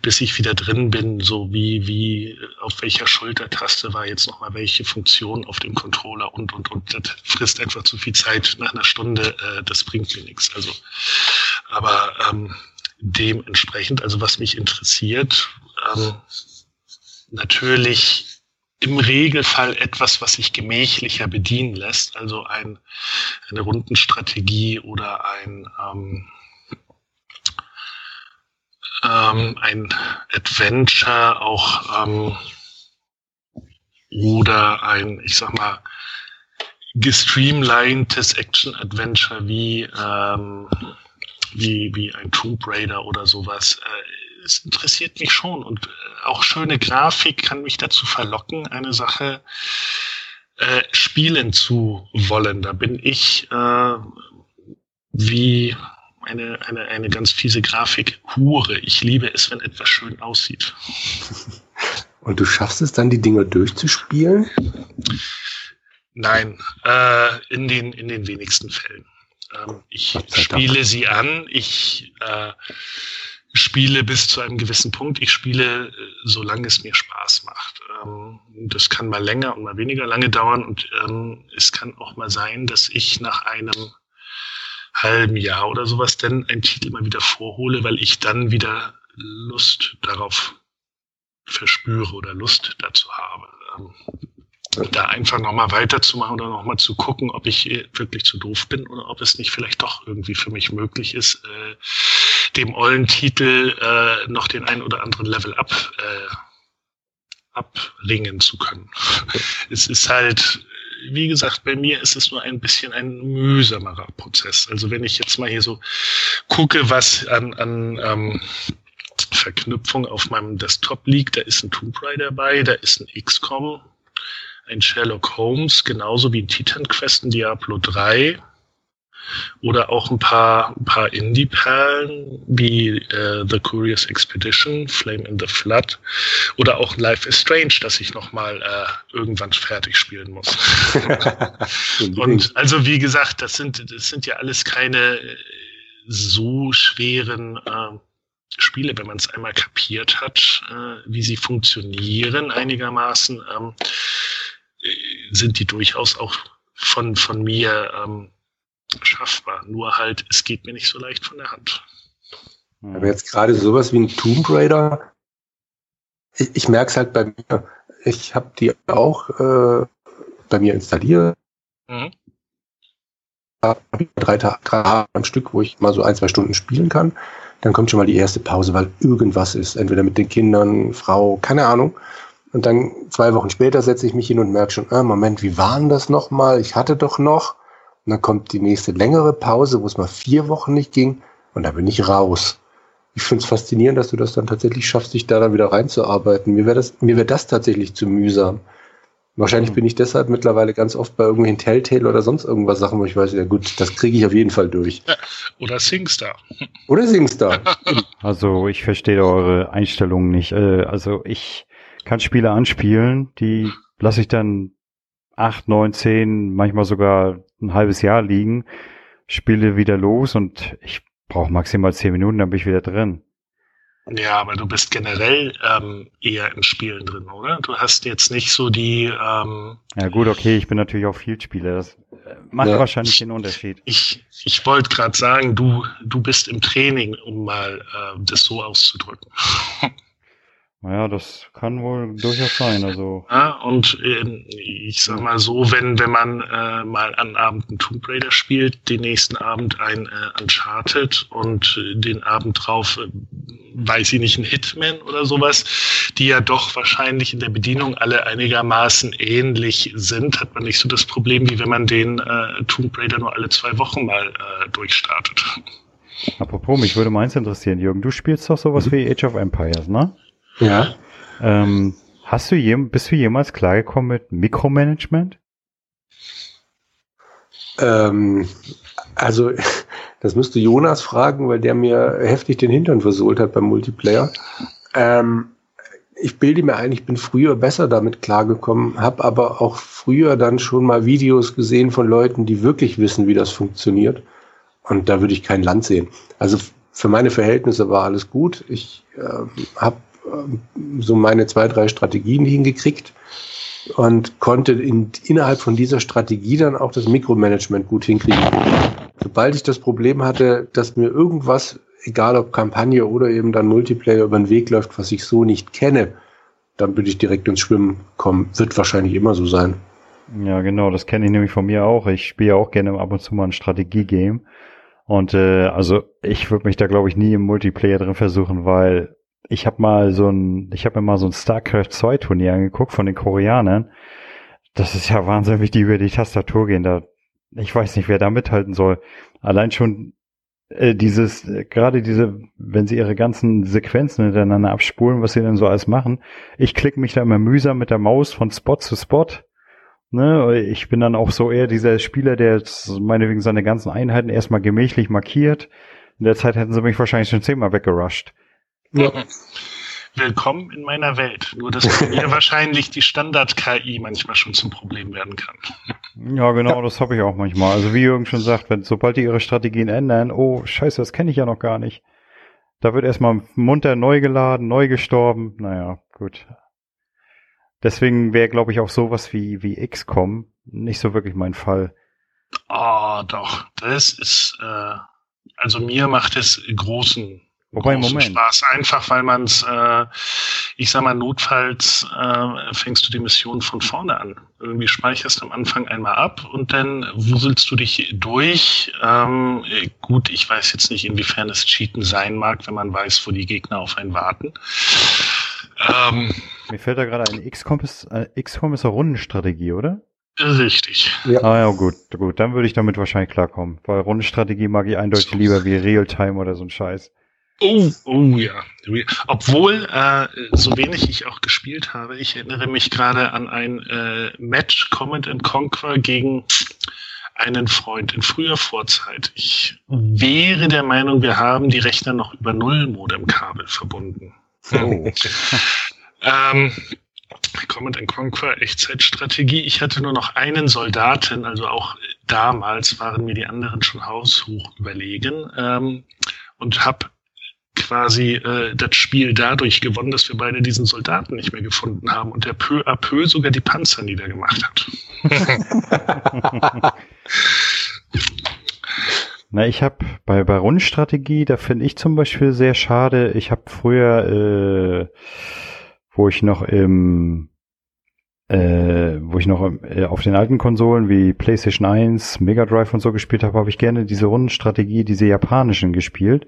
bis ich wieder drin bin, so wie, wie, auf welcher Schultertaste war jetzt nochmal welche Funktion auf dem Controller und, und, und. Das frisst einfach zu viel Zeit nach einer Stunde, äh, das bringt mir nichts. Also, aber ähm, dementsprechend, also was mich interessiert, ähm, natürlich im Regelfall etwas, was sich gemächlicher bedienen lässt, also ein, eine Rundenstrategie oder ein ähm, ähm, ein Adventure auch ähm, oder ein, ich sag mal, gestreamlinedes Action-Adventure wie ähm, wie, wie ein Tomb Raider oder sowas. Äh, es interessiert mich schon und äh, auch schöne Grafik kann mich dazu verlocken, eine Sache äh, spielen zu wollen. Da bin ich äh, wie eine, eine, eine ganz fiese Grafik Hure. Ich liebe es, wenn etwas schön aussieht. Und du schaffst es dann, die Dinger durchzuspielen? Nein, äh, in, den, in den wenigsten Fällen. Ähm, ich spiele sie an, ich äh, spiele bis zu einem gewissen Punkt. Ich spiele, äh, solange es mir Spaß macht. Ähm, das kann mal länger und mal weniger lange dauern und ähm, es kann auch mal sein, dass ich nach einem halben Jahr oder sowas dann einen Titel mal wieder vorhole, weil ich dann wieder Lust darauf verspüre oder Lust dazu habe. Ähm, da einfach nochmal weiterzumachen oder nochmal zu gucken, ob ich wirklich zu doof bin oder ob es nicht vielleicht doch irgendwie für mich möglich ist, äh, dem ollen Titel äh, noch den ein oder anderen Level ab äh, abringen zu können. es ist halt, wie gesagt, bei mir ist es nur ein bisschen ein mühsamerer Prozess. Also wenn ich jetzt mal hier so gucke, was an, an ähm, Verknüpfung auf meinem Desktop liegt, da ist ein Tomb Raider dabei, da ist ein XCOM, ein Sherlock Holmes, genauso wie ein Titan Quest, ein Diablo 3 oder auch ein paar, ein paar Indie-Perlen wie äh, The Curious Expedition, Flame in the Flood oder auch Life is Strange, das ich nochmal äh, irgendwann fertig spielen muss. Und also wie gesagt, das sind, das sind ja alles keine äh, so schweren äh, Spiele, wenn man es einmal kapiert hat, äh, wie sie funktionieren einigermaßen. Ähm, sind die durchaus auch von, von mir ähm, schaffbar. Nur halt, es geht mir nicht so leicht von der Hand. Aber jetzt gerade sowas wie ein Tomb Raider, ich, ich merke es halt bei mir. Ich habe die auch äh, bei mir installiert. Mhm. Drei Tage am Stück, wo ich mal so ein, zwei Stunden spielen kann. Dann kommt schon mal die erste Pause, weil irgendwas ist. Entweder mit den Kindern, Frau, keine Ahnung. Und dann zwei Wochen später setze ich mich hin und merke schon, ah, Moment, wie war denn das nochmal? Ich hatte doch noch. Und dann kommt die nächste längere Pause, wo es mal vier Wochen nicht ging. Und da bin ich raus. Ich finde es faszinierend, dass du das dann tatsächlich schaffst, dich da dann wieder reinzuarbeiten. Mir wäre das, mir wäre das tatsächlich zu mühsam. Wahrscheinlich mhm. bin ich deshalb mittlerweile ganz oft bei irgendwelchen Telltale oder sonst irgendwas Sachen, wo ich weiß, ja gut, das kriege ich auf jeden Fall durch. Oder Singstar. Oder Singstar. also ich verstehe eure Einstellungen nicht. Äh, also ich kann Spiele anspielen, die lasse ich dann acht, neun, zehn, manchmal sogar ein halbes Jahr liegen, spiele wieder los und ich brauche maximal zehn Minuten, dann bin ich wieder drin. Ja, aber du bist generell ähm, eher in Spielen drin, oder? Du hast jetzt nicht so die. Ähm, ja gut, okay, ich bin natürlich auch viel Spieler. Das äh, macht ja, wahrscheinlich den Unterschied. Ich, ich wollte gerade sagen, du, du bist im Training, um mal äh, das so auszudrücken. Naja, das kann wohl durchaus sein. Also. Ja, und äh, ich sag mal so, wenn, wenn man äh, mal an Abend einen Tomb Raider spielt, den nächsten Abend ein äh, Uncharted und äh, den Abend drauf, äh, weiß ich nicht, ein Hitman oder sowas, die ja doch wahrscheinlich in der Bedienung alle einigermaßen ähnlich sind, hat man nicht so das Problem, wie wenn man den äh, Tomb Raider nur alle zwei Wochen mal äh, durchstartet. Apropos, mich würde meins interessieren, Jürgen, du spielst doch sowas mhm. wie Age of Empires, ne? Ja. Ähm, hast du je, bist du jemals klargekommen mit Mikromanagement? Ähm, also, das müsste Jonas fragen, weil der mir heftig den Hintern versohlt hat beim Multiplayer. Ähm, ich bilde mir ein, ich bin früher besser damit klargekommen, habe aber auch früher dann schon mal Videos gesehen von Leuten, die wirklich wissen, wie das funktioniert. Und da würde ich kein Land sehen. Also für meine Verhältnisse war alles gut. Ich äh, habe so meine zwei, drei Strategien hingekriegt und konnte in, innerhalb von dieser Strategie dann auch das Mikromanagement gut hinkriegen. Sobald ich das Problem hatte, dass mir irgendwas, egal ob Kampagne oder eben dann Multiplayer über den Weg läuft, was ich so nicht kenne, dann würde ich direkt ins Schwimmen kommen. Wird wahrscheinlich immer so sein. Ja, genau, das kenne ich nämlich von mir auch. Ich spiele auch gerne ab und zu mal ein Strategie-Game. Und äh, also ich würde mich da, glaube ich, nie im Multiplayer drin versuchen, weil ich habe mal so ein, ich habe mir mal so ein StarCraft 2 Turnier angeguckt von den Koreanern. Das ist ja Wahnsinn, wie die über die Tastatur gehen. Da, ich weiß nicht, wer da mithalten soll. Allein schon äh, dieses, äh, gerade diese, wenn sie ihre ganzen Sequenzen hintereinander abspulen, was sie dann so alles machen, ich klicke mich da immer mühsam mit der Maus von Spot zu Spot. Ne? Ich bin dann auch so eher dieser Spieler, der meinetwegen seine ganzen Einheiten erstmal gemächlich markiert. In der Zeit hätten sie mich wahrscheinlich schon zehnmal weggerusht. Ja. Willkommen in meiner Welt. Nur, dass bei mir wahrscheinlich die Standard-KI manchmal schon zum Problem werden kann. Ja, genau, das habe ich auch manchmal. Also wie Jürgen schon sagt, wenn sobald die ihre Strategien ändern, oh, scheiße, das kenne ich ja noch gar nicht. Da wird erstmal munter neu geladen, neu gestorben. Naja, gut. Deswegen wäre, glaube ich, auch sowas wie, wie XCOM nicht so wirklich mein Fall. Oh, doch. Das ist, äh, also mir macht es großen Wobei, Moment. Spaß, einfach weil man es, äh, ich sag mal, notfalls äh, fängst du die Mission von vorne an. Irgendwie speicherst am Anfang einmal ab und dann wuselst du dich durch. Ähm, gut, ich weiß jetzt nicht, inwiefern es Cheaten sein mag, wenn man weiß, wo die Gegner auf einen warten. Ähm, Mir fällt da gerade ein, XCOM ist, äh, XCOM ist eine Rundenstrategie, oder? Richtig. Ja. Ah ja, gut, gut, dann würde ich damit wahrscheinlich klarkommen. Weil Rundenstrategie mag ich eindeutig lieber wie Realtime oder so ein Scheiß. Oh, oh ja. Obwohl, äh, so wenig ich auch gespielt habe, ich erinnere mich gerade an ein äh, Match Command and Conquer gegen einen Freund in früher Vorzeit. Ich wäre der Meinung, wir haben die Rechner noch über Null-Modem-Kabel verbunden. Oh. ähm, Command and Conquer Echtzeitstrategie. Ich hatte nur noch einen Soldaten, also auch damals waren mir die anderen schon haushoch überlegen ähm, und habe quasi äh, das Spiel dadurch gewonnen, dass wir beide diesen Soldaten nicht mehr gefunden haben und der peu à peu sogar die Panzer niedergemacht hat. Na, ich habe bei, Rundstrategie, da finde ich zum Beispiel sehr schade, ich habe früher, äh, wo ich noch im äh, wo ich noch äh, auf den alten Konsolen wie PlayStation 1, Mega Drive und so gespielt habe, habe ich gerne diese Rundenstrategie, diese japanischen gespielt.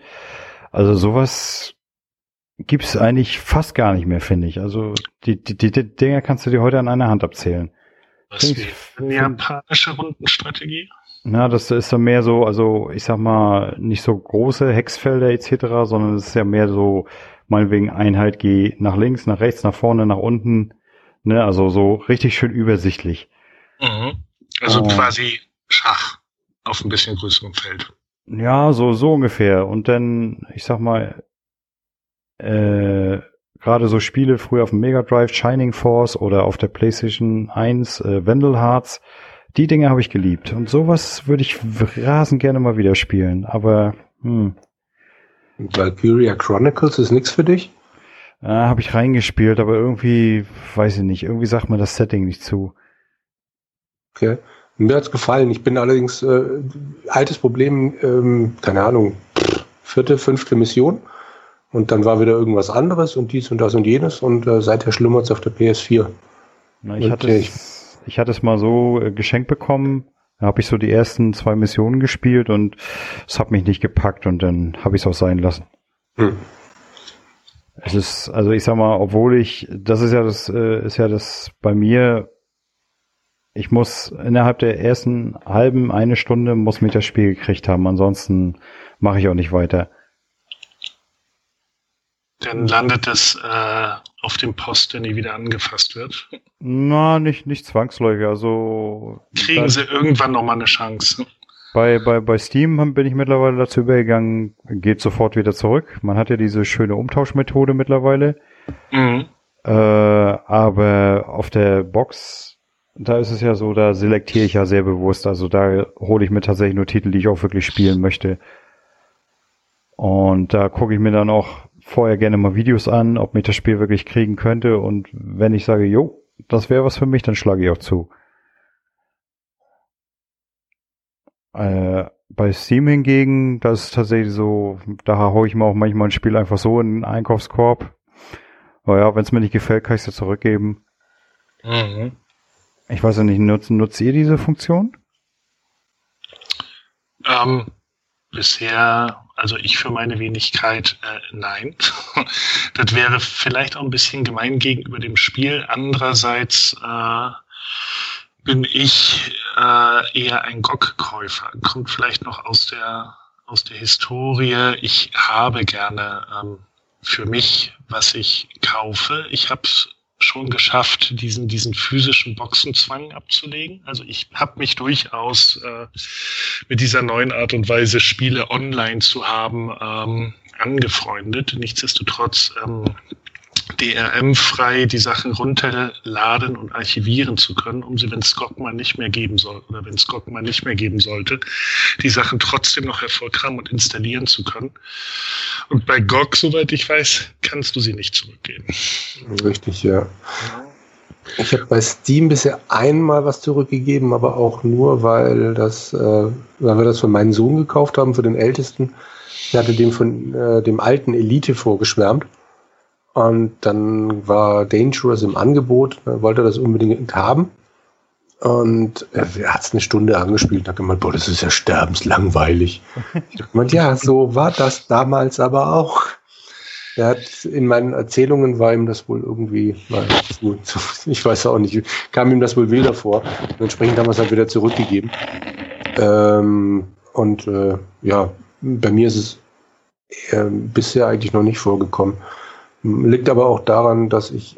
Also sowas gibt's eigentlich fast gar nicht mehr, finde ich. Also die, die, die, die Dinger kannst du dir heute an einer Hand abzählen. Was ist eine japanische Rundenstrategie? Na, das ist dann mehr so, also ich sag mal, nicht so große Hexfelder etc., sondern es ist ja mehr so, meinetwegen Einheit, geh nach links, nach rechts, nach vorne, nach unten. Ne, also so richtig schön übersichtlich. Mhm. Also oh. quasi Schach auf ein bisschen größerem Feld. Ja, so, so ungefähr. Und dann, ich sag mal, äh, gerade so Spiele früher auf dem Mega Drive, Shining Force oder auf der PlayStation 1, äh, Wendell Hearts, die Dinge habe ich geliebt. Und sowas würde ich rasend gerne mal wieder spielen. Aber, hm. Valkyria Chronicles ist nichts für dich? Äh, habe ich reingespielt, aber irgendwie, weiß ich nicht, irgendwie sagt mir das Setting nicht zu. Okay. Mir hat's gefallen. Ich bin allerdings äh, altes Problem, ähm, keine Ahnung, vierte, fünfte Mission. Und dann war wieder irgendwas anderes und dies und das und jenes und äh, seither schlummert's auf der PS4. Na, ich, hatte es, ich hatte es mal so äh, geschenkt bekommen. Da habe ich so die ersten zwei Missionen gespielt und es hat mich nicht gepackt und dann habe ich es auch sein lassen. Hm. Es ist, also ich sag mal, obwohl ich, das ist ja das, äh, ist ja das bei mir ich muss innerhalb der ersten halben eine Stunde muss mich das Spiel gekriegt haben, ansonsten mache ich auch nicht weiter. Dann landet es äh, auf dem Post, der nie wieder angefasst wird. Na, nicht, nicht zwangsläufig. Also kriegen sie irgendwann noch mal eine Chance. Bei, bei, bei Steam bin ich mittlerweile dazu übergegangen, geht sofort wieder zurück. Man hat ja diese schöne Umtauschmethode mittlerweile. Mhm. Äh, aber auf der Box da ist es ja so, da selektiere ich ja sehr bewusst. Also da hole ich mir tatsächlich nur Titel, die ich auch wirklich spielen möchte. Und da gucke ich mir dann auch vorher gerne mal Videos an, ob mich das Spiel wirklich kriegen könnte. Und wenn ich sage, jo, das wäre was für mich, dann schlage ich auch zu. Äh, bei Steam hingegen, das ist tatsächlich so, da haue ich mir auch manchmal ein Spiel einfach so in den Einkaufskorb. Naja, wenn es mir nicht gefällt, kann ich es ja zurückgeben. Mhm. Ich weiß ja nicht, nutzt, nutzt ihr diese Funktion? Ähm, bisher, also ich für meine Wenigkeit, äh, nein. das wäre vielleicht auch ein bisschen gemein gegenüber dem Spiel. Andererseits äh, bin ich äh, eher ein GOG-Käufer. Kommt vielleicht noch aus der aus der Historie. Ich habe gerne ähm, für mich, was ich kaufe. Ich habe schon geschafft, diesen, diesen physischen Boxenzwang abzulegen. Also ich habe mich durchaus äh, mit dieser neuen Art und Weise, Spiele online zu haben, ähm, angefreundet. Nichtsdestotrotz ähm, DRM-frei die Sachen runterladen und archivieren zu können, um sie, wenn es mal nicht mehr geben soll oder wenn es mal nicht mehr geben sollte, die Sachen trotzdem noch hervorkramen und installieren zu können. Und bei GOG, soweit ich weiß, kannst du sie nicht zurückgeben. Richtig, ja. Ich habe bei Steam bisher einmal was zurückgegeben, aber auch nur, weil das, äh, weil wir das von meinem Sohn gekauft haben, für den Ältesten. Der hatte dem von äh, dem alten Elite vorgeschwärmt. Und dann war Dangerous im Angebot, wollte das unbedingt haben. Und er hat es eine Stunde angespielt und hat gemeint, boah, das ist ja sterbenslangweilig. Ich dachte gemeint, ja, so war das damals aber auch. Er hat in meinen Erzählungen war ihm das wohl irgendwie, ich weiß auch nicht, kam ihm das wohl wilder vor. Und entsprechend haben wir es halt wieder zurückgegeben. Ähm, und äh, ja, bei mir ist es äh, bisher eigentlich noch nicht vorgekommen. Liegt aber auch daran, dass ich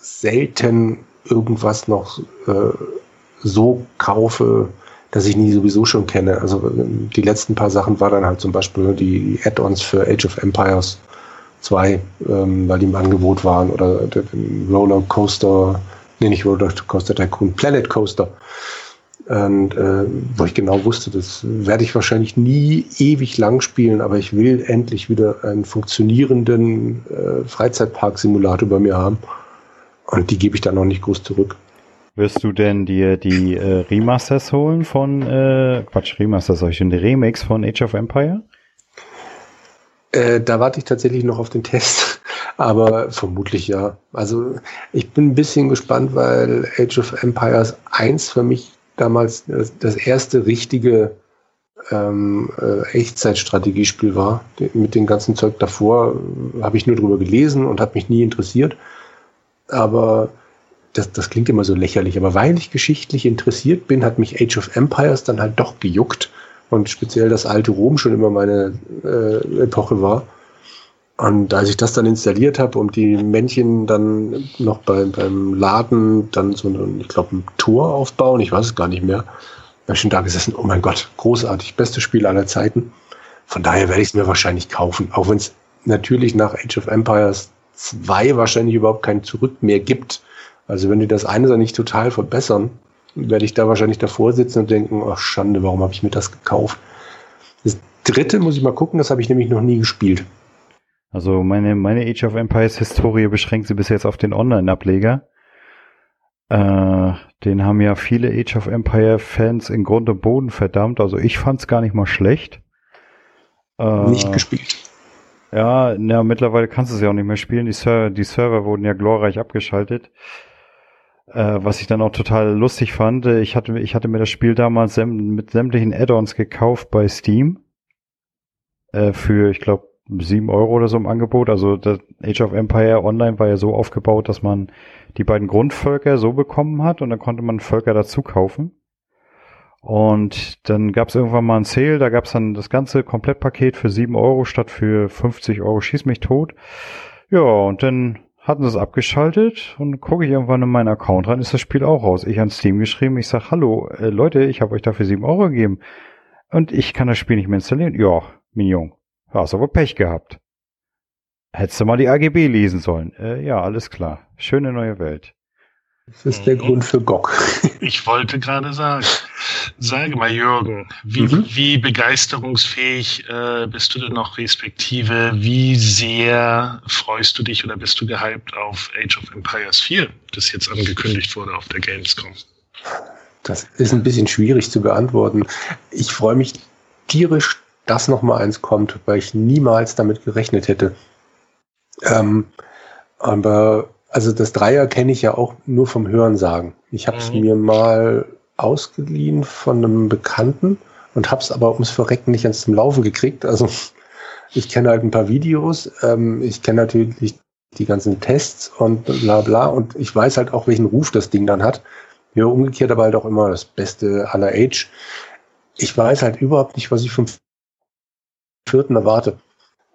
selten irgendwas noch äh, so kaufe, dass ich nie sowieso schon kenne. Also die letzten paar Sachen war dann halt zum Beispiel die Add-ons für Age of Empires 2, ähm, weil die im Angebot waren oder den Roller Coaster, nee, nicht Roller Coaster Tycoon, Planet Coaster. Und äh, wo ich genau wusste, das werde ich wahrscheinlich nie ewig lang spielen, aber ich will endlich wieder einen funktionierenden äh, Freizeitpark-Simulator bei mir haben. Und die gebe ich dann noch nicht groß zurück. Wirst du denn dir die äh, Remasters holen von, äh, Quatsch, Remasters, soll ich denn die Remakes von Age of Empire? Äh, da warte ich tatsächlich noch auf den Test, aber vermutlich ja. Also ich bin ein bisschen gespannt, weil Age of Empires 1 für mich damals das erste richtige ähm, äh, Echtzeitstrategiespiel war. Mit dem ganzen Zeug davor äh, habe ich nur drüber gelesen und hat mich nie interessiert. Aber das, das klingt immer so lächerlich. Aber weil ich geschichtlich interessiert bin, hat mich Age of Empires dann halt doch gejuckt. Und speziell das alte Rom schon immer meine äh, Epoche war. Und als ich das dann installiert habe und die Männchen dann noch beim, beim Laden dann so ein, ich glaube, ein Tor aufbauen, ich weiß es gar nicht mehr, habe ich schon da gesessen, oh mein Gott, großartig, beste Spiel aller Zeiten. Von daher werde ich es mir wahrscheinlich kaufen, auch wenn es natürlich nach Age of Empires 2 wahrscheinlich überhaupt kein Zurück mehr gibt. Also wenn die das eine dann nicht total verbessern, werde ich da wahrscheinlich davor sitzen und denken, ach Schande, warum habe ich mir das gekauft? Das dritte muss ich mal gucken, das habe ich nämlich noch nie gespielt. Also meine, meine Age of Empires Historie beschränkt sie bis jetzt auf den Online-Ableger. Äh, den haben ja viele Age of Empire Fans in Grund und Boden verdammt. Also ich fand's gar nicht mal schlecht. Äh, nicht gespielt. Ja, na, mittlerweile kannst du es ja auch nicht mehr spielen. Die, Ser die Server wurden ja glorreich abgeschaltet. Äh, was ich dann auch total lustig fand, ich hatte, ich hatte mir das Spiel damals mit sämtlichen Add-ons gekauft bei Steam. Äh, für, ich glaube, sieben Euro oder so im Angebot. Also das Age of Empire Online war ja so aufgebaut, dass man die beiden Grundvölker so bekommen hat und dann konnte man Völker dazu kaufen. Und dann gab es irgendwann mal ein Sale, da gab es dann das ganze Komplettpaket für sieben Euro statt für 50 Euro schieß mich tot. Ja, und dann hatten sie es abgeschaltet und gucke ich irgendwann in meinen Account rein, ist das Spiel auch raus. Ich an Steam geschrieben, ich sag, hallo, äh, Leute, ich habe euch dafür sieben Euro gegeben und ich kann das Spiel nicht mehr installieren. Ja, Mignon. Hast aber Pech gehabt. Hättest du mal die AGB lesen sollen. Äh, ja, alles klar. Schöne neue Welt. Das ist der mhm. Grund für GOG. Ich wollte gerade sagen, sage mal Jürgen, wie, mhm. wie begeisterungsfähig äh, bist du denn noch respektive, wie sehr freust du dich oder bist du gehypt auf Age of Empires 4, das jetzt angekündigt wurde auf der Gamescom? Das ist ein bisschen schwierig zu beantworten. Ich freue mich tierisch dass noch mal eins kommt, weil ich niemals damit gerechnet hätte. Ähm, aber also das Dreier kenne ich ja auch nur vom Hörensagen. Ich habe es mhm. mir mal ausgeliehen von einem Bekannten und habe es aber ums Verrecken nicht ans zum Laufen gekriegt. Also ich kenne halt ein paar Videos, ähm, ich kenne natürlich die ganzen Tests und bla bla und ich weiß halt auch, welchen Ruf das Ding dann hat. Ja, umgekehrt aber halt auch immer das Beste aller Age. Ich weiß halt überhaupt nicht, was ich vom vierten erwarte.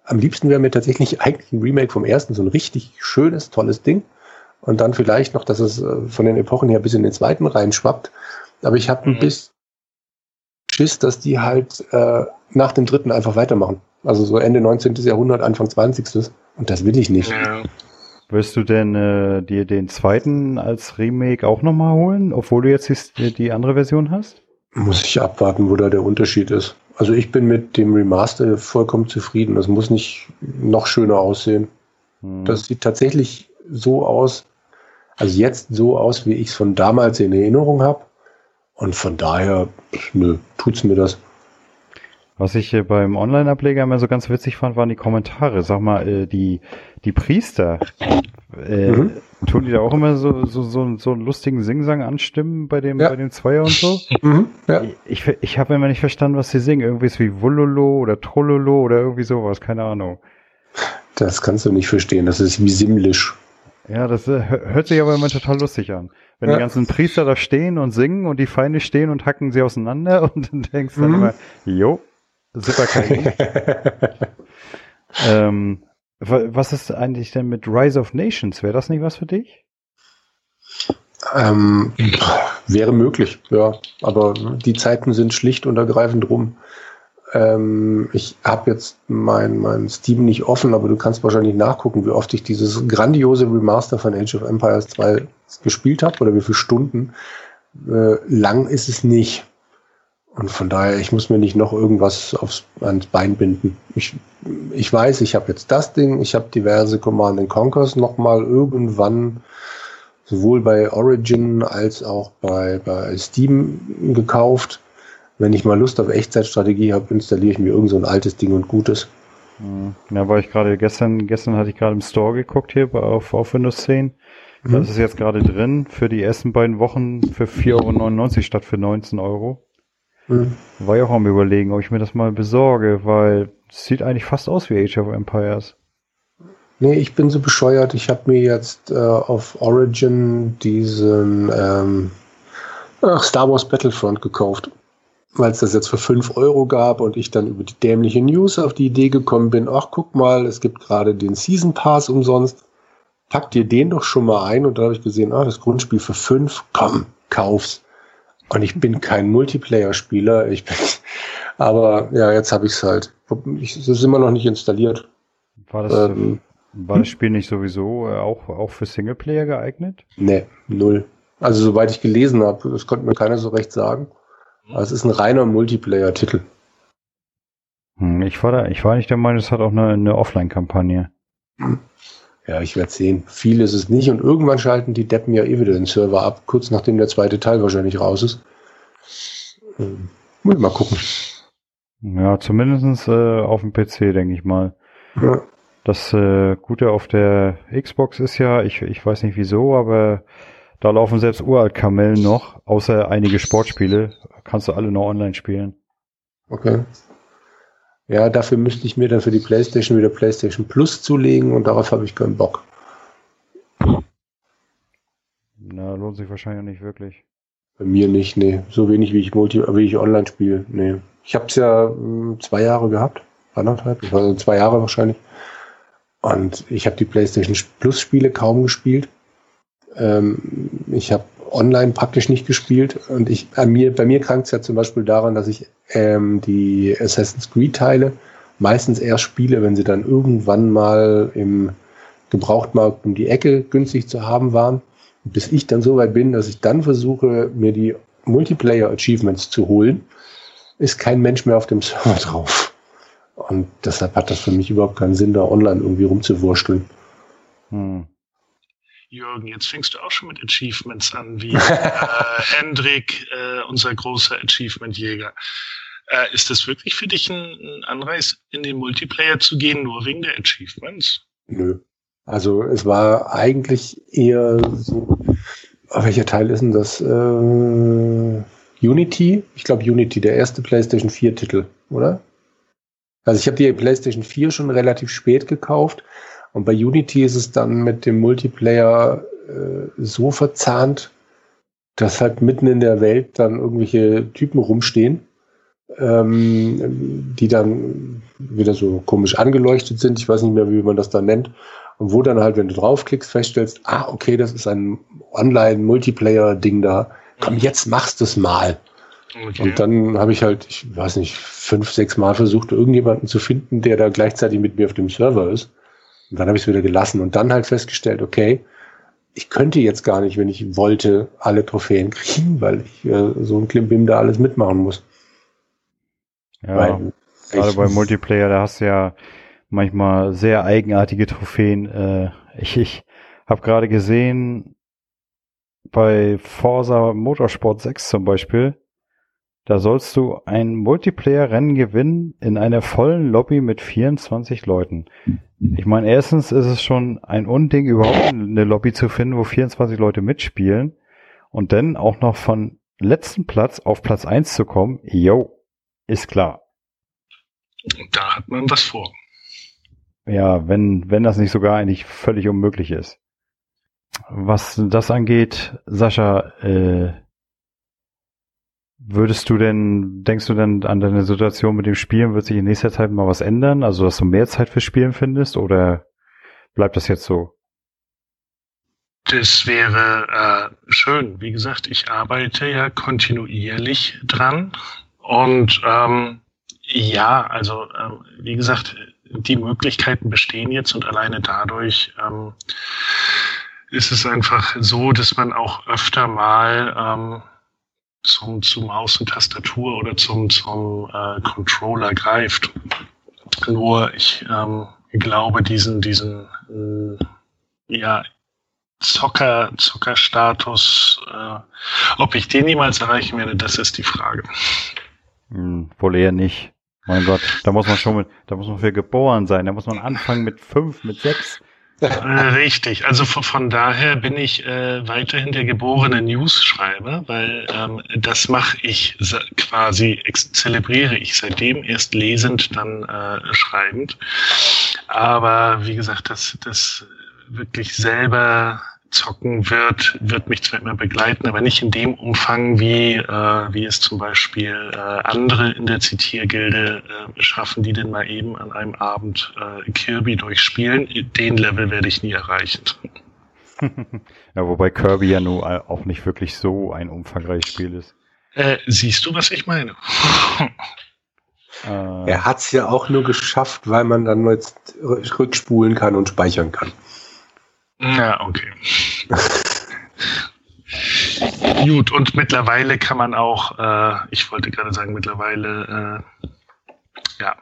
Am liebsten wäre mir tatsächlich eigentlich ein Remake vom ersten, so ein richtig schönes, tolles Ding. Und dann vielleicht noch, dass es äh, von den Epochen her bis in den zweiten reinschwappt. Aber ich habe ein mhm. bisschen Schiss, dass die halt äh, nach dem dritten einfach weitermachen. Also so Ende 19. Jahrhundert, Anfang 20. Und das will ich nicht. Ja. Wirst du denn äh, dir den zweiten als Remake auch nochmal holen, obwohl du jetzt die, die andere Version hast? Muss ich abwarten, wo da der Unterschied ist. Also ich bin mit dem Remaster vollkommen zufrieden. Das muss nicht noch schöner aussehen. Hm. Das sieht tatsächlich so aus, also jetzt so aus, wie ich es von damals in Erinnerung habe. Und von daher, nö, tut's mir das. Was ich beim Online-Ableger immer so ganz witzig fand, waren die Kommentare. Sag mal, äh, die, die Priester, äh, mhm. Tun die da auch immer so, so, so, so einen lustigen Singsang anstimmen bei dem, ja. bei dem Zweier und so? Mhm, ja. Ich, ich habe immer nicht verstanden, was sie singen. Irgendwie ist wie Wullolo oder Trollolo oder irgendwie sowas, keine Ahnung. Das kannst du nicht verstehen, das ist wie Simlisch. Ja, das äh, hört sich aber immer total lustig an. Wenn ja. die ganzen Priester da stehen und singen und die Feinde stehen und hacken sie auseinander und dann denkst du mhm. dann immer, jo, Super ähm, was ist eigentlich denn mit Rise of Nations? Wäre das nicht was für dich? Ähm, wäre möglich, ja. Aber die Zeiten sind schlicht und ergreifend rum. Ähm, ich habe jetzt mein, mein Steam nicht offen, aber du kannst wahrscheinlich nachgucken, wie oft ich dieses grandiose Remaster von Age of Empires 2 gespielt habe oder wie viele Stunden. Äh, lang ist es nicht. Und von daher, ich muss mir nicht noch irgendwas aufs, ans Bein binden. Ich, ich weiß, ich habe jetzt das Ding, ich habe diverse Command Conquers nochmal irgendwann sowohl bei Origin als auch bei, bei Steam gekauft. Wenn ich mal Lust auf Echtzeitstrategie habe, installiere ich mir irgend so ein altes Ding und gutes. Hm. Ja, war ich gerade gestern, gestern hatte ich gerade im Store geguckt hier auf, auf Windows 10. Das mhm. ist jetzt gerade drin für die ersten beiden Wochen für 4,99 Euro statt für 19 Euro. Mhm. War ja auch am überlegen, ob ich mir das mal besorge, weil es sieht eigentlich fast aus wie Age of Empires. Nee, ich bin so bescheuert. Ich habe mir jetzt äh, auf Origin diesen ähm, ach, Star Wars Battlefront gekauft. Weil es das jetzt für 5 Euro gab und ich dann über die dämliche News auf die Idee gekommen bin, ach guck mal, es gibt gerade den Season Pass umsonst. Pack dir den doch schon mal ein und da habe ich gesehen, ah, das Grundspiel für 5, komm, kauf's. Und ich bin kein Multiplayer-Spieler. Ich bin, aber ja, jetzt habe ich es halt. es ist immer noch nicht installiert. War das, ähm, war das Spiel nicht sowieso äh, auch, auch für Singleplayer geeignet? Nee, null. Also soweit ich gelesen habe, das konnte mir keiner so recht sagen. Aber es ist ein reiner Multiplayer-Titel. Hm, ich war da, ich war nicht der Meinung, es hat auch eine, eine Offline-Kampagne. Ja, ich werde sehen. Viel ist es nicht. Und irgendwann schalten die Deppen ja eh wieder den Server ab, kurz nachdem der zweite Teil wahrscheinlich raus ist. Ähm, muss ich mal gucken. Ja, zumindest äh, auf dem PC, denke ich mal. Ja. Das äh, Gute auf der Xbox ist ja, ich, ich weiß nicht wieso, aber da laufen selbst Uralt-Kamellen noch, außer einige Sportspiele, kannst du alle noch online spielen. Okay. Ja, dafür müsste ich mir dann für die PlayStation wieder PlayStation Plus zulegen und darauf habe ich keinen Bock. Na, lohnt sich wahrscheinlich nicht wirklich. Bei mir nicht, nee. So wenig wie ich Multi, wie ich online spiele, nee. Ich habe es ja mh, hm, zwei Jahre gehabt, anderthalb, also zwei Jahre wahrscheinlich. Und ich habe die PlayStation Plus Spiele kaum gespielt. Ähm, ich habe online praktisch nicht gespielt. Und ich, bei mir, bei mir krankt es ja zum Beispiel daran, dass ich ähm, die Assassin's Creed-Teile meistens erst spiele, wenn sie dann irgendwann mal im Gebrauchtmarkt um die Ecke günstig zu haben waren. Bis ich dann so weit bin, dass ich dann versuche, mir die Multiplayer-Achievements zu holen, ist kein Mensch mehr auf dem Server drauf. Und deshalb hat das für mich überhaupt keinen Sinn, da online irgendwie rumzuwursteln. Hm. Jürgen, jetzt fängst du auch schon mit Achievements an, wie äh, Hendrik, äh, unser großer Achievement-Jäger. Äh, ist das wirklich für dich ein, Anreiz, in den Multiplayer zu gehen, nur wegen der Achievements? Nö. Also es war eigentlich eher so, welcher Teil ist denn das? Äh, Unity? Ich glaube Unity, der erste PlayStation 4 Titel, oder? Also ich habe die PlayStation 4 schon relativ spät gekauft und bei Unity ist es dann mit dem Multiplayer äh, so verzahnt, dass halt mitten in der Welt dann irgendwelche Typen rumstehen ähm, die dann wieder so komisch angeleuchtet sind. Ich weiß nicht mehr, wie man das dann nennt. Und wo dann halt, wenn du draufklickst, feststellst, ah, okay, das ist ein Online-Multiplayer-Ding da. Komm, jetzt machst du es mal. Okay. Und dann habe ich halt, ich weiß nicht, fünf, sechs Mal versucht, irgendjemanden zu finden, der da gleichzeitig mit mir auf dem Server ist. Und dann habe ich es wieder gelassen und dann halt festgestellt, okay, ich könnte jetzt gar nicht, wenn ich wollte, alle Trophäen kriegen, weil ich äh, so ein Klimbim da alles mitmachen muss. Ja, weil gerade bei Multiplayer, da hast du ja manchmal sehr eigenartige Trophäen. Äh, ich ich habe gerade gesehen, bei Forza Motorsport 6 zum Beispiel, da sollst du ein Multiplayer-Rennen gewinnen in einer vollen Lobby mit 24 Leuten. Ich meine, erstens ist es schon ein Unding, überhaupt eine Lobby zu finden, wo 24 Leute mitspielen. Und dann auch noch von letzten Platz auf Platz 1 zu kommen, yo, ist klar. Da hat man was vor. Ja, wenn, wenn das nicht sogar eigentlich völlig unmöglich ist. Was das angeht, Sascha, äh, Würdest du denn, denkst du denn an deine Situation mit dem Spielen, wird sich in nächster Zeit mal was ändern? Also, dass du mehr Zeit für Spielen findest oder bleibt das jetzt so? Das wäre äh, schön. Wie gesagt, ich arbeite ja kontinuierlich dran. Und ähm, ja, also äh, wie gesagt, die Möglichkeiten bestehen jetzt und alleine dadurch ähm, ist es einfach so, dass man auch öfter mal ähm, zum, zum Maus und Tastatur oder zum, zum äh, Controller greift. Nur ich ähm, glaube, diesen, diesen äh, ja, Zocker, Zockerstatus, äh, ob ich den niemals erreichen werde, das ist die Frage. Hm, wohl eher nicht. Mein Gott, da muss man schon mit, da muss man für geboren sein, da muss man anfangen mit fünf, mit sechs. Äh, richtig, also von, daher bin ich äh, weiterhin der geborene News-Schreiber, weil ähm, das mache ich quasi, zelebriere ich seitdem, erst lesend, dann äh, schreibend. Aber wie gesagt, das, das wirklich selber zocken wird, wird mich zwar immer begleiten, aber nicht in dem Umfang, wie, äh, wie es zum Beispiel äh, andere in der Zitiergilde äh, schaffen, die denn mal eben an einem Abend äh, Kirby durchspielen. Den Level werde ich nie erreichen. ja, wobei Kirby ja nur auch nicht wirklich so ein umfangreiches Spiel ist. Äh, siehst du, was ich meine? Äh. er hat es ja auch nur geschafft, weil man dann jetzt rückspulen kann und speichern kann. Ja, okay. Gut, und mittlerweile kann man auch, äh, ich wollte gerade sagen, mittlerweile, äh, ja,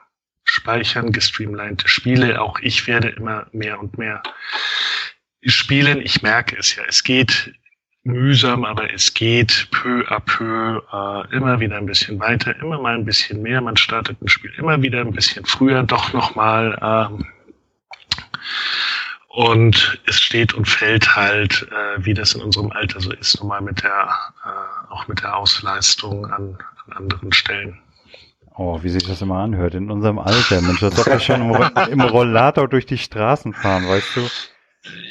speichern, gestreamlinete Spiele. Auch ich werde immer mehr und mehr spielen. Ich merke es ja. Es geht mühsam, aber es geht peu à peu äh, immer wieder ein bisschen weiter, immer mal ein bisschen mehr. Man startet ein Spiel immer wieder ein bisschen früher, doch nochmal. Ähm, und es steht und fällt halt, äh, wie das in unserem Alter so ist, nun mal mit der, äh, auch mit der Ausleistung an, an anderen Stellen. Oh, wie sich das immer anhört. In unserem Alter. Mensch, das doch ja schon im, im Rollator durch die Straßen fahren, weißt du?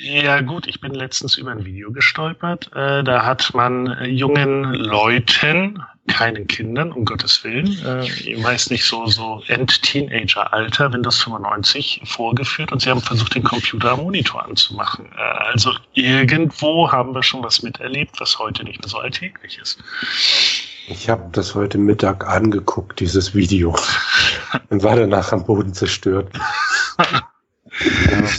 Ja gut, ich bin letztens über ein Video gestolpert. Äh, da hat man äh, jungen Leuten, keinen Kindern, um Gottes Willen, äh, meist nicht so so End-Teenager-Alter, Windows 95 vorgeführt und sie haben versucht, den Computer am Monitor anzumachen. Äh, also irgendwo haben wir schon was miterlebt, was heute nicht mehr so alltäglich ist. Ich habe das heute Mittag angeguckt, dieses Video, und war danach am Boden zerstört.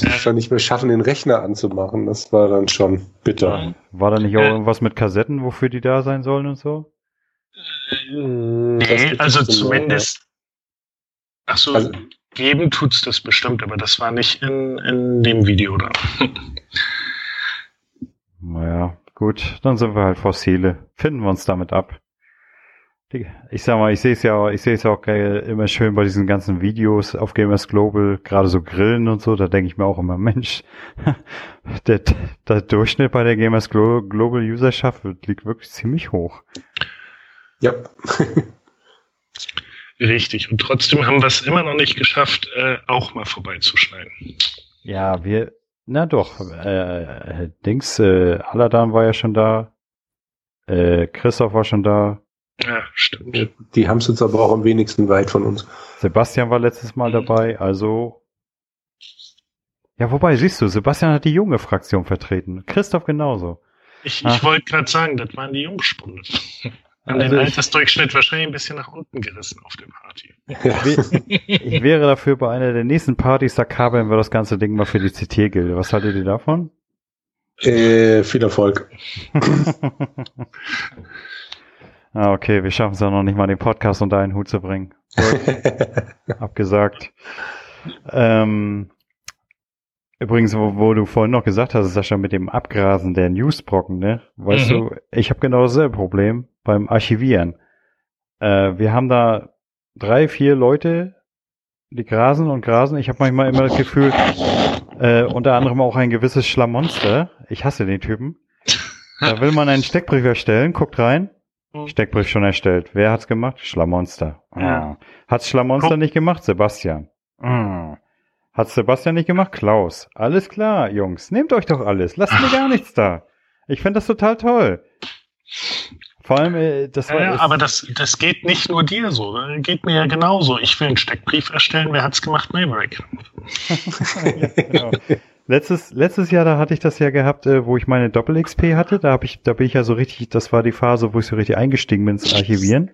Ja, schon nicht mehr schaffen, den Rechner anzumachen. Das war dann schon bitter. War da nicht auch irgendwas mit Kassetten, wofür die da sein sollen und so? Nee, also zumindest. Ach so, also, geben tut's das bestimmt, aber das war nicht in, in dem Video da. naja, gut, dann sind wir halt Fossile. Finden wir uns damit ab ich sag mal, ich sehe es ja, ich sehe es ja auch immer schön bei diesen ganzen Videos auf Gamers Global, gerade so Grillen und so, da denke ich mir auch immer, Mensch, der, der Durchschnitt bei der Gamers Global Userschaft liegt wirklich ziemlich hoch. Ja. Richtig. Und trotzdem haben wir es immer noch nicht geschafft, äh, auch mal vorbeizuschneiden. Ja, wir, na doch, äh, Dings, äh, Aladan war ja schon da, äh, Christoph war schon da, Ja, stimmt. Die haben es jetzt aber auch am wenigsten weit von uns. Sebastian war letztes Mal dabei, also. Ja, wobei, siehst du, Sebastian hat die junge Fraktion vertreten. Christoph genauso. Ich, ich wollte gerade sagen, das waren die Jungspunde. An also den Altersdurchschnitt wahrscheinlich ein bisschen nach unten gerissen auf der Party. ich wäre dafür, bei einer der nächsten Partys, da kabeln wir das ganze Ding mal für die CT-Gilde. Was haltet ihr davon? Äh, viel Erfolg. ah, okay, wir schaffen es ja noch nicht mal, den Podcast unter einen Hut zu bringen. Abgesagt. Ähm, Übrigens, wo, wo, du vorhin noch gesagt hast, Sascha, mit dem Abgrasen der Newsbrocken, ne? Weißt mhm. du, ich habe genau dasselbe Problem beim Archivieren. Äh, wir haben da drei, vier Leute, die grasen und grasen. Ich habe manchmal immer das Gefühl, äh, unter anderem auch ein gewisses Schlamonster. Ich hasse den Typen. Da will man einen Steckbrief erstellen, guckt rein. Mhm. Steckbrief schon erstellt. Wer hat's gemacht? Schlamonster. Ja. Hat's Schlamonster Guck. nicht gemacht? Sebastian. Oh. Hat Sebastian nicht gemacht? Klaus. Alles klar, Jungs. Nehmt euch doch alles. Lasst mir gar nichts da. Ich finde das total toll. Vor allem, äh, das war. Ja, aber das, das geht nicht nur dir so. Das geht mir ja genauso. Ich will einen Steckbrief erstellen. Wer hat's gemacht? Maverick. ja, genau. Letztes, letztes Jahr, da hatte ich das ja gehabt, äh, wo ich meine Doppel-XP hatte. Da hab ich, da bin ich ja so richtig, das war die Phase, wo ich so richtig eingestiegen bin ins Archivieren.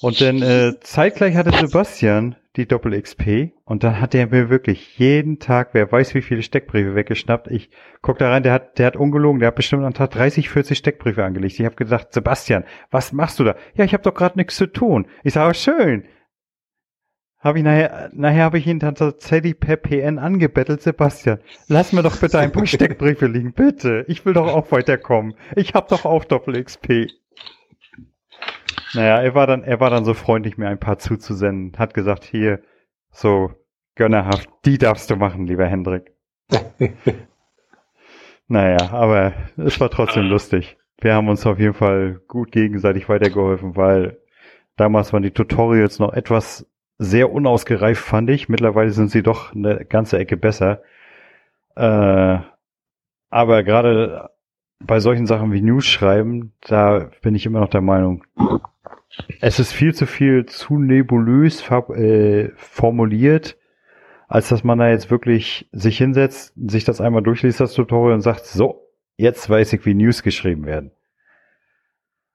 Und dann äh, zeitgleich hatte Sebastian die Doppel-XP und dann hat er mir wirklich jeden Tag, wer weiß wie viele Steckbriefe weggeschnappt. Ich guck da rein, der hat, der hat ungelogen, der hat bestimmt am Tag 30, 40 Steckbriefe angelegt. Ich habe gesagt, Sebastian, was machst du da? Ja, ich habe doch gerade nichts zu tun. Ich sage, schön. Habe ich nachher, nachher habe ich ihn dann tatsächlich per PN angebettelt, Sebastian. Lass mir doch bitte ein paar Steckbriefe liegen, bitte. Ich will doch auch weiterkommen. Ich habe doch auch Doppel-XP. Naja, er war dann, er war dann so freundlich, mir ein paar zuzusenden. Hat gesagt, hier, so gönnerhaft, die darfst du machen, lieber Hendrik. naja, aber es war trotzdem lustig. Wir haben uns auf jeden Fall gut gegenseitig weitergeholfen, weil damals waren die Tutorials noch etwas sehr unausgereift, fand ich. Mittlerweile sind sie doch eine ganze Ecke besser. Äh, aber gerade bei solchen Sachen wie News schreiben, da bin ich immer noch der Meinung, es ist viel zu viel zu nebulös äh, formuliert, als dass man da jetzt wirklich sich hinsetzt, sich das einmal durchliest, das Tutorial und sagt, so, jetzt weiß ich, wie News geschrieben werden.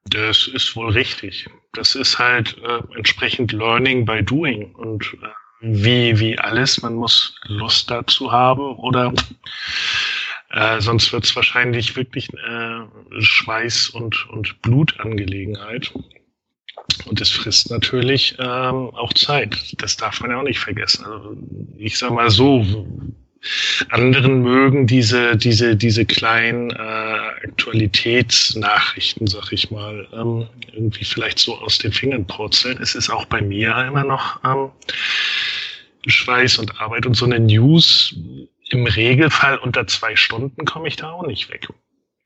Das ist wohl richtig. Das ist halt äh, entsprechend Learning by Doing und äh, wie, wie alles, man muss Lust dazu haben oder äh, sonst wird es wahrscheinlich wirklich äh, Schweiß und, und Blutangelegenheit. Und es frisst natürlich ähm, auch Zeit. Das darf man ja auch nicht vergessen. Also ich sag mal so, anderen mögen diese, diese, diese kleinen äh, Aktualitätsnachrichten, sag ich mal, ähm, irgendwie vielleicht so aus den Fingern purzeln. Es ist auch bei mir immer noch ähm, Schweiß und Arbeit und so eine News. Im Regelfall unter zwei Stunden komme ich da auch nicht weg.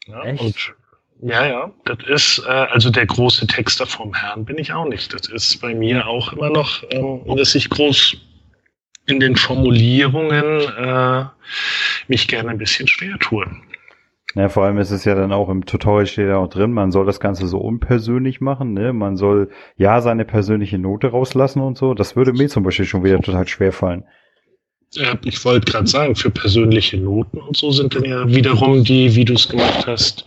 Ja? Und ja, ja, das ist, äh, also der große Texter vom Herrn bin ich auch nicht. Das ist bei mir auch immer noch, ähm, dass ich groß in den Formulierungen äh, mich gerne ein bisschen schwer tue. Ja, vor allem ist es ja dann auch im Tutorial steht ja auch drin, man soll das Ganze so unpersönlich machen, ne? Man soll ja seine persönliche Note rauslassen und so. Das würde mir zum Beispiel schon wieder total schwer fallen. Ja, ich wollte gerade sagen, für persönliche Noten und so sind dann ja wiederum die, wie du es gemacht hast,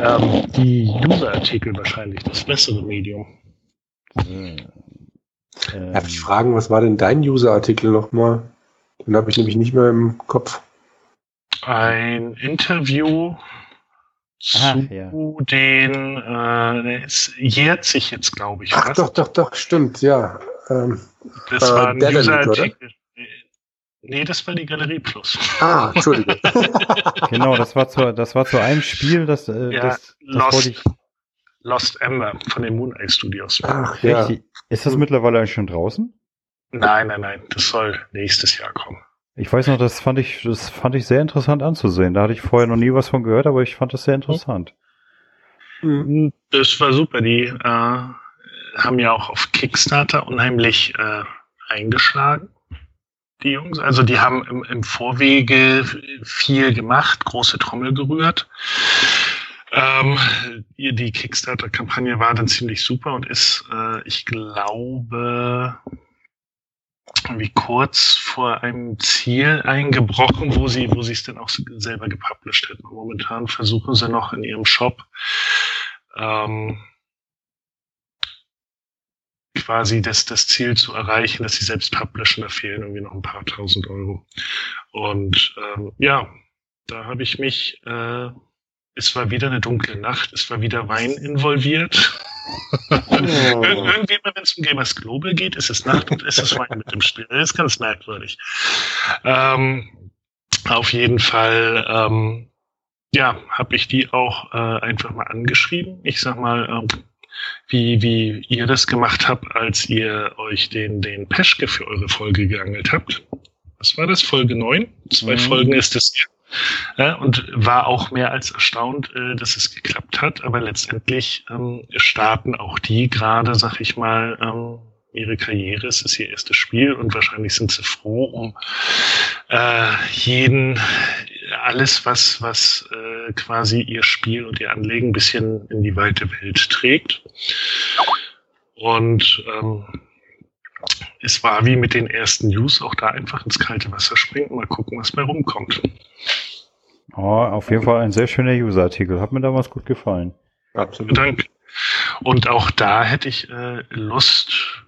ähm, die User-Artikel wahrscheinlich das bessere Medium. Ähm, Darf ich fragen, was war denn dein User-Artikel nochmal? Den habe ich nämlich nicht mehr im Kopf. Ein Interview Ach, zu ja. den, äh, es jährt sich jetzt, glaube ich. Ach, was? doch, doch, doch, stimmt, ja. Ähm, das äh, war ein User-Artikel. Nee, das war die Galerie Plus. Ah, Entschuldigung. genau, das war zu, das war zu einem Spiel, das, äh, ja, das, das Lost, ich... Lost Ember von den Moon Eye Studios. Ach, ja. Ist das mittlerweile eigentlich schon draußen? Nein, nein, nein. Das soll nächstes Jahr kommen. Ich weiß noch, das fand ich, das fand ich sehr interessant anzusehen. Da hatte ich vorher noch nie was von gehört, aber ich fand das sehr interessant. Mhm. Das war super. Die äh, haben ja auch auf Kickstarter unheimlich äh, eingeschlagen die Jungs. Also die haben im, im Vorwege viel gemacht, große Trommel gerührt. Äh, Ähm, die Kickstarter-Kampagne war dann ziemlich super und ist, äh, ich glaube, wie kurz vor einem Ziel eingebrochen, wo sie, wo sie es dann auch selber gepublished hätten. Momentan versuchen sie noch in ihrem Shop ähm, quasi das, das Ziel zu erreichen, dass sie selbst publishen. Da fehlen irgendwie noch ein paar tausend Euro. Und ähm, ja, da habe ich mich, äh, es war wieder eine dunkle Nacht, es war wieder Wein involviert. Oh. Irgendwie, wenn es um Gamers Global geht, ist es Nacht und ist es Wein mit dem Spiel. Das ist ganz merkwürdig. Ähm, auf jeden Fall, ähm, ja, habe ich die auch äh, einfach mal angeschrieben. Ich sag mal, ähm, wie, wie ihr das gemacht habt, als ihr euch den, den Peschke für eure Folge geangelt habt. Was war das? Folge 9? Zwei mhm. Folgen ist es ja, und war auch mehr als erstaunt, äh, dass es geklappt hat. Aber letztendlich ähm, starten auch die gerade, sag ich mal, ähm, ihre Karriere. Es ist ihr erstes Spiel und wahrscheinlich sind sie froh um äh, jeden, alles, was, was äh, quasi ihr Spiel und ihr Anlegen ein bisschen in die weite Welt trägt. Und ähm, es war wie mit den ersten News auch da einfach ins kalte Wasser springen und mal gucken, was bei rumkommt. Oh, auf jeden Fall ein sehr schöner User-Artikel. Hat mir damals gut gefallen. Absolut. Danke. Und auch da hätte ich äh, Lust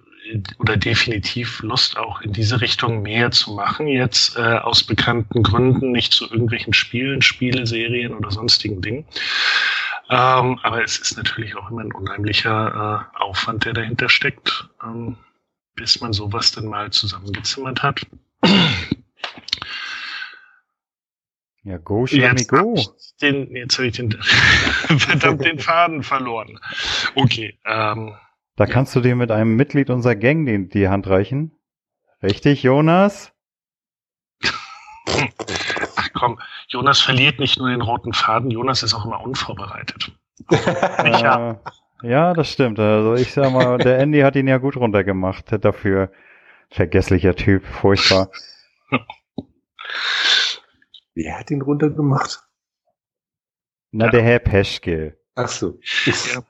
oder definitiv Lust auch in diese Richtung mehr zu machen. Jetzt äh, aus bekannten Gründen, nicht zu irgendwelchen Spielen, Spieleserien oder sonstigen Dingen. Ähm, aber es ist natürlich auch immer ein unheimlicher äh, Aufwand, der dahinter steckt. Ähm, bis man sowas dann mal zusammengezimmert hat. Ja, go, Xiaomi, go. Den, jetzt habe ich den, verdammt den Faden verloren. Okay. Ähm, da ja. kannst du dir mit einem Mitglied unserer Gang die, die Hand reichen. Richtig, Jonas? Ach komm, Jonas verliert nicht nur den roten Faden, Jonas ist auch immer unvorbereitet. ja. Ja, das stimmt. Also ich sag mal, der Andy hat ihn ja gut runtergemacht dafür. Vergesslicher Typ, furchtbar. Wer hat ihn runtergemacht? Na, ja. der Herr Peschke. Ach so. Ja.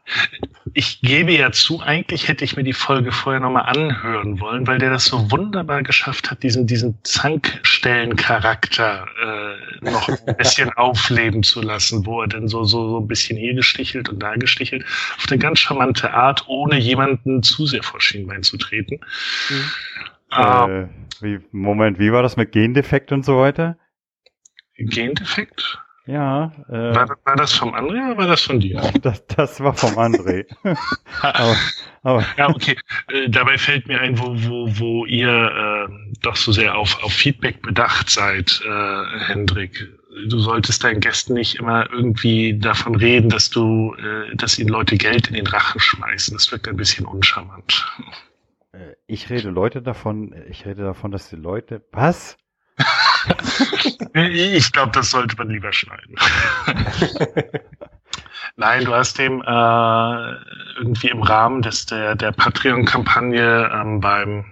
Ich gebe ja zu, eigentlich hätte ich mir die Folge vorher nochmal anhören wollen, weil der das so wunderbar geschafft hat, diesen, diesen Zankstellencharakter äh, noch ein bisschen aufleben zu lassen, wo er dann so, so, so ein bisschen hier gestichelt und da gestichelt, auf eine ganz charmante Art, ohne jemanden zu sehr vor Schienbein zu treten. Mhm. Äh, wie, Moment, wie war das mit Gendefekt und so weiter? Gendefekt? Ja. Äh, war, war, das vom André oder war das von dir? Das, das war vom André. aber, aber. Ja, okay. Äh, dabei fällt mir ein, wo, wo, wo ihr äh, doch so sehr auf, auf Feedback bedacht seid, äh, Hendrik. Du solltest deinen Gästen nicht immer irgendwie davon reden, dass du, äh, dass ihnen Leute Geld in den Rachen schmeißen. Das wirkt ein bisschen uncharmant. Äh, ich rede Leute davon, ich rede davon, dass die Leute. Was? Ich glaube, das sollte man lieber schneiden. Nein, du hast dem äh, irgendwie im Rahmen des der, der Patreon-Kampagne ähm, beim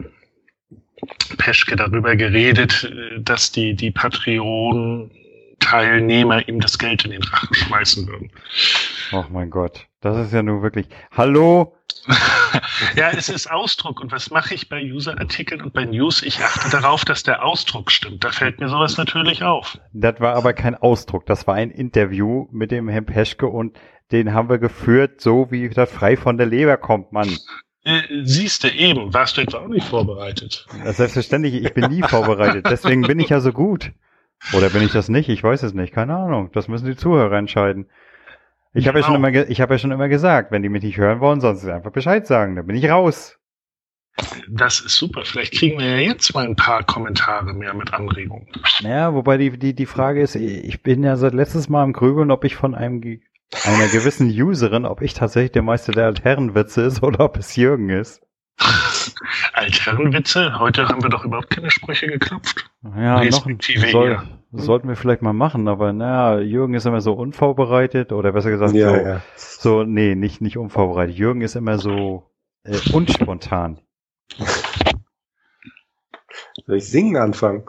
Peschke darüber geredet, dass die, die Patreon-Teilnehmer ihm das Geld in den Rachen schmeißen würden. Oh mein Gott, das ist ja nur wirklich. Hallo, ja, es ist Ausdruck. Und was mache ich bei User-Artikeln und bei News? Ich achte darauf, dass der Ausdruck stimmt. Da fällt mir sowas natürlich auf. Das war aber kein Ausdruck. Das war ein Interview mit dem Herrn Peschke und den haben wir geführt, so wie das frei von der Leber kommt, Mann. Äh, siehst du eben, warst du etwa auch nicht vorbereitet? Selbstverständlich, ich bin nie vorbereitet. Deswegen bin ich ja so gut. Oder bin ich das nicht? Ich weiß es nicht. Keine Ahnung. Das müssen die Zuhörer entscheiden. Ich habe ja schon genau. immer, ich habe ja schon immer gesagt, wenn die mich nicht hören wollen, sollen sie einfach Bescheid sagen. Dann bin ich raus. Das ist super. Vielleicht kriegen wir ja jetzt mal ein paar Kommentare mehr mit Anregungen. Naja, wobei die, die, die Frage ist, ich bin ja seit letztes Mal im Grübeln, ob ich von einem, einer gewissen Userin, ob ich tatsächlich der Meister der Altherrenwitze ist oder ob es Jürgen ist. Altherrenwitze? Heute haben wir doch überhaupt keine Sprüche geklopft. Ja, noch ein, soll, sollten wir vielleicht mal machen, aber naja, Jürgen ist immer so unvorbereitet oder besser gesagt ja, so, ja. so, nee, nicht, nicht unvorbereitet. Jürgen ist immer so äh, unspontan. Soll ich singen anfangen?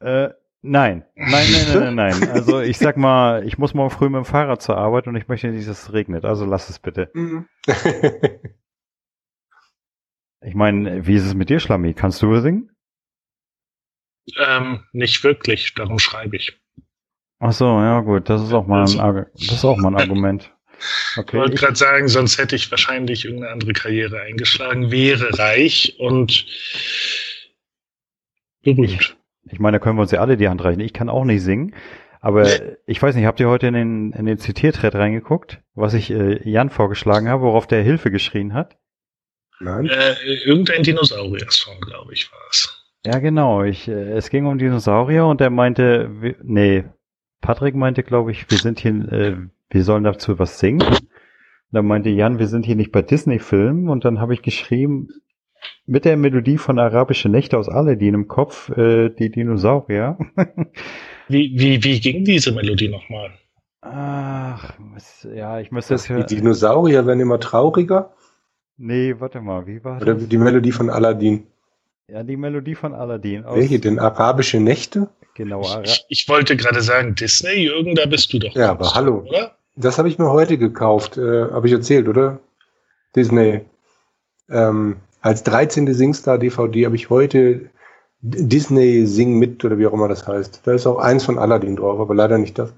Äh, Nein, nein, nein, nein, nein, nein. Also ich sag mal, ich muss morgen früh mit dem Fahrrad zur Arbeit und ich möchte nicht, dass es regnet. Also lass es bitte. Ich meine, wie ist es mit dir, Schlammi? Kannst du singen? Ähm, nicht wirklich, darum schreibe ich. Ach so, ja gut, das ist auch mal ein, Argu- das ist auch mal ein Argument. Ich Okay, wollte ich, gerade sagen, sonst hätte ich wahrscheinlich irgendeine andere Karriere eingeschlagen, wäre reich und berühmt. ich meine, da können wir uns ja alle die Hand reichen. Ich kann auch nicht singen, aber ich weiß nicht, habt ihr heute in den, in den Zitierthread reingeguckt, was ich äh, Jan vorgeschlagen habe, worauf der Hilfe geschrien hat? Nein. Äh, irgendein Dinosaurier-Song, glaube ich, war es. Ja, genau. Ich, äh, es ging um Dinosaurier und er meinte, wir, nee, Patrick meinte, glaube ich, wir sind hier, äh, wir sollen dazu was singen. Und dann meinte Jan, wir sind hier nicht bei Disney-Filmen und dann habe ich geschrieben, mit der Melodie von Arabische Nächte aus Aladdin im Kopf, äh, die Dinosaurier. Wie, wie, wie ging diese Melodie nochmal? Ach, ja, ich müsste Das, es ja. die Dinosaurier werden immer trauriger. Nee, warte mal, wie war Oder das? die Melodie von Aladdin. Ja, die Melodie von Aladdin. Aus, Welche denn? Arabische Nächte? Genau, Ara Ich, ich wollte gerade sagen, Disney, Jürgen, da bist du doch. Ja, aber hallo. Oder? Das habe ich mir heute gekauft. Äh, habe ich erzählt, oder? Disney. Ähm, als 13. Singstar DVD habe ich heute Disney Sing mit oder wie auch immer das heißt. Da ist auch eins von Aladdin drauf, aber leider nicht das.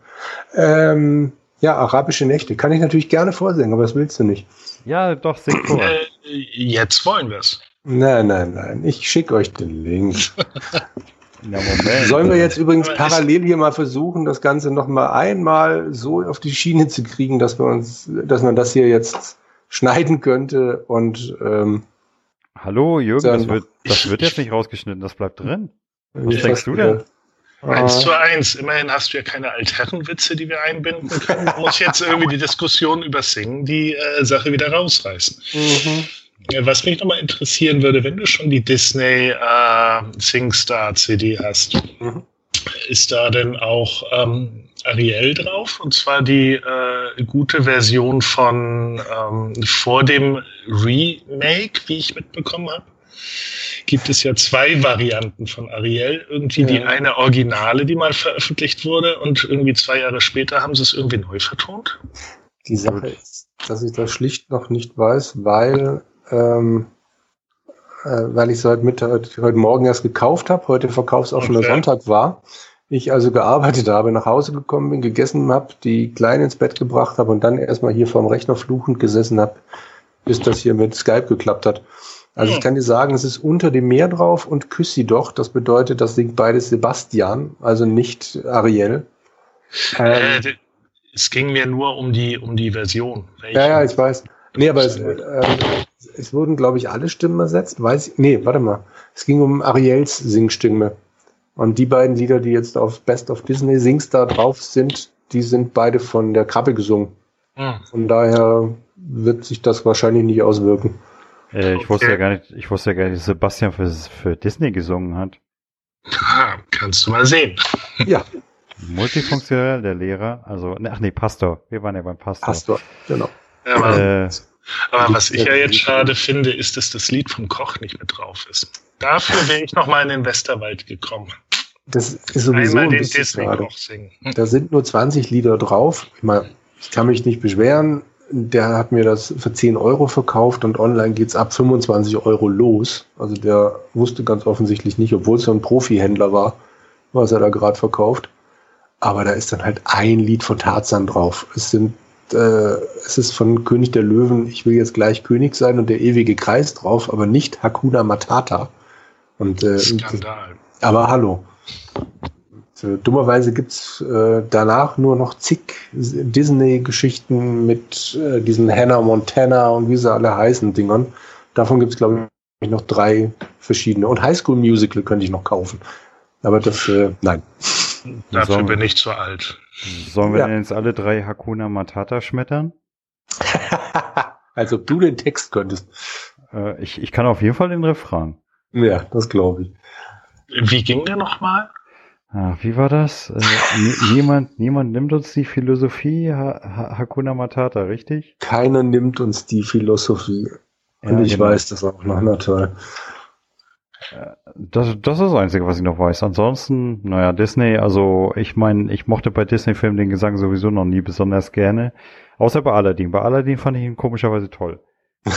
Ähm, ja, arabische Nächte. Kann ich natürlich gerne vorsingen, aber das willst du nicht. Ja, doch, sing vor. Äh, jetzt wollen wir es. Nein, nein, nein. Ich schicke euch den Link. Ja, Moment. Sollen wir jetzt übrigens Aber parallel hier mal versuchen, das Ganze noch mal einmal so auf die Schiene zu kriegen, dass wir uns, dass man das hier jetzt schneiden könnte und ähm, Hallo, Jürgen, das wird, das wird jetzt ich- nicht rausgeschnitten, das bleibt drin. Was denkst du denn? Eins Ah, zu eins. Immerhin hast du ja keine Altherrenwitze, die wir einbinden können. Du musst jetzt irgendwie die Diskussion über Singen die äh, Sache wieder rausreißen. mhm. Äh, Was mich nochmal interessieren würde, wenn du schon die Disney äh, SingStar CD hast, Mhm. ist da denn auch ähm, Ariel drauf? Und zwar die äh, gute Version von ähm, vor dem Remake, wie ich mitbekommen habe. Gibt es ja zwei Varianten von Ariel. Irgendwie die Ja. eine Originale, die mal veröffentlicht wurde, und irgendwie zwei Jahre später haben sie es irgendwie neu vertont. Die Sache ist, dass ich das schlicht noch nicht weiß, weil ähm, äh, weil ich es heute Mittag, heute Morgen erst gekauft habe, heute verkaufsoffener Okay. Sonntag war. Ich also gearbeitet habe, nach Hause gekommen bin, gegessen habe, die Kleine ins Bett gebracht habe und dann erstmal hier vorm Rechner fluchend gesessen habe, bis das hier mit Skype geklappt hat. Also ich kann dir sagen, es ist unter dem Meer drauf und Küss sie doch. Das bedeutet, das singt beides Sebastian, also nicht Ariel. Ähm, Äh, es ging mir nur um die, um die Version. Ja, ja, ich weiß. Nee, aber es, äh, es wurden, glaube ich, alle Stimmen ersetzt. Weiß ich, nee, warte mal. Es ging um Ariels Singstimme. Und die beiden Lieder, die jetzt auf Best of Disney Singstar drauf sind, die sind beide von der Krabbe gesungen. Hm. Von daher wird sich das wahrscheinlich nicht auswirken. Äh, ich wusste Okay. ja gar nicht, ich wusste ja gar nicht, dass Sebastian für, für Disney gesungen hat. Ah, kannst du mal sehen. Ja, Multifunktionell, der Lehrer, also, ne, ach nee, Pastor. Wir waren ja beim Pastor. Pastor, genau. Aber, Äh, aber was ich ja jetzt schade finde, ist, dass das Lied vom Koch nicht mit drauf ist. Dafür wäre ich noch mal in den Westerwald gekommen. Das ist sowieso Einmal ein den bisschen schade. Disney-Koch singen. Da sind nur 20 Lieder drauf. Ich, meine, ich kann mich nicht beschweren. Der hat mir das für 10 Euro verkauft und online geht's ab 25 Euro los. Also der wusste ganz offensichtlich nicht, obwohl es so ein Profi-Händler war, was er da gerade verkauft. Aber da ist dann halt ein Lied von Tarzan drauf. Es sind äh, es ist von König der Löwen, ich will jetzt gleich König sein und der ewige Kreis drauf, aber nicht Hakuna Matata. Und äh, Skandal. aber hallo. Äh, Dummerweise gibt's äh, danach nur noch zig Disney-Geschichten mit äh, diesen Hannah Montana und wie sie alle heißen Dingern. Davon gibt's glaube ich, noch drei verschiedene. Und High School Musical könnte ich noch kaufen. Aber das, äh, nein. Dafür Sollen- bin ich zu alt. sollen wir Ja. denn jetzt alle drei Hakuna Matata schmettern? Als ob du den Text könntest. Äh, ich, ich kann auf jeden Fall den Refrain. Ja, das glaube ich. Wie ging der nochmal? Ah, wie war das? Äh, nie- niemand, niemand nimmt uns die Philosophie ha ha Hakuna Matata, richtig? Keiner nimmt uns die Philosophie. Und Ja, ich genau. weiß das auch noch, na toll. Das, das ist das Einzige, was ich noch weiß. Ansonsten, naja, Disney, also ich meine, ich mochte bei Disney-Filmen den Gesang sowieso noch nie besonders gerne. Außer bei Aladdin. Bei Aladdin fand ich ihn komischerweise toll.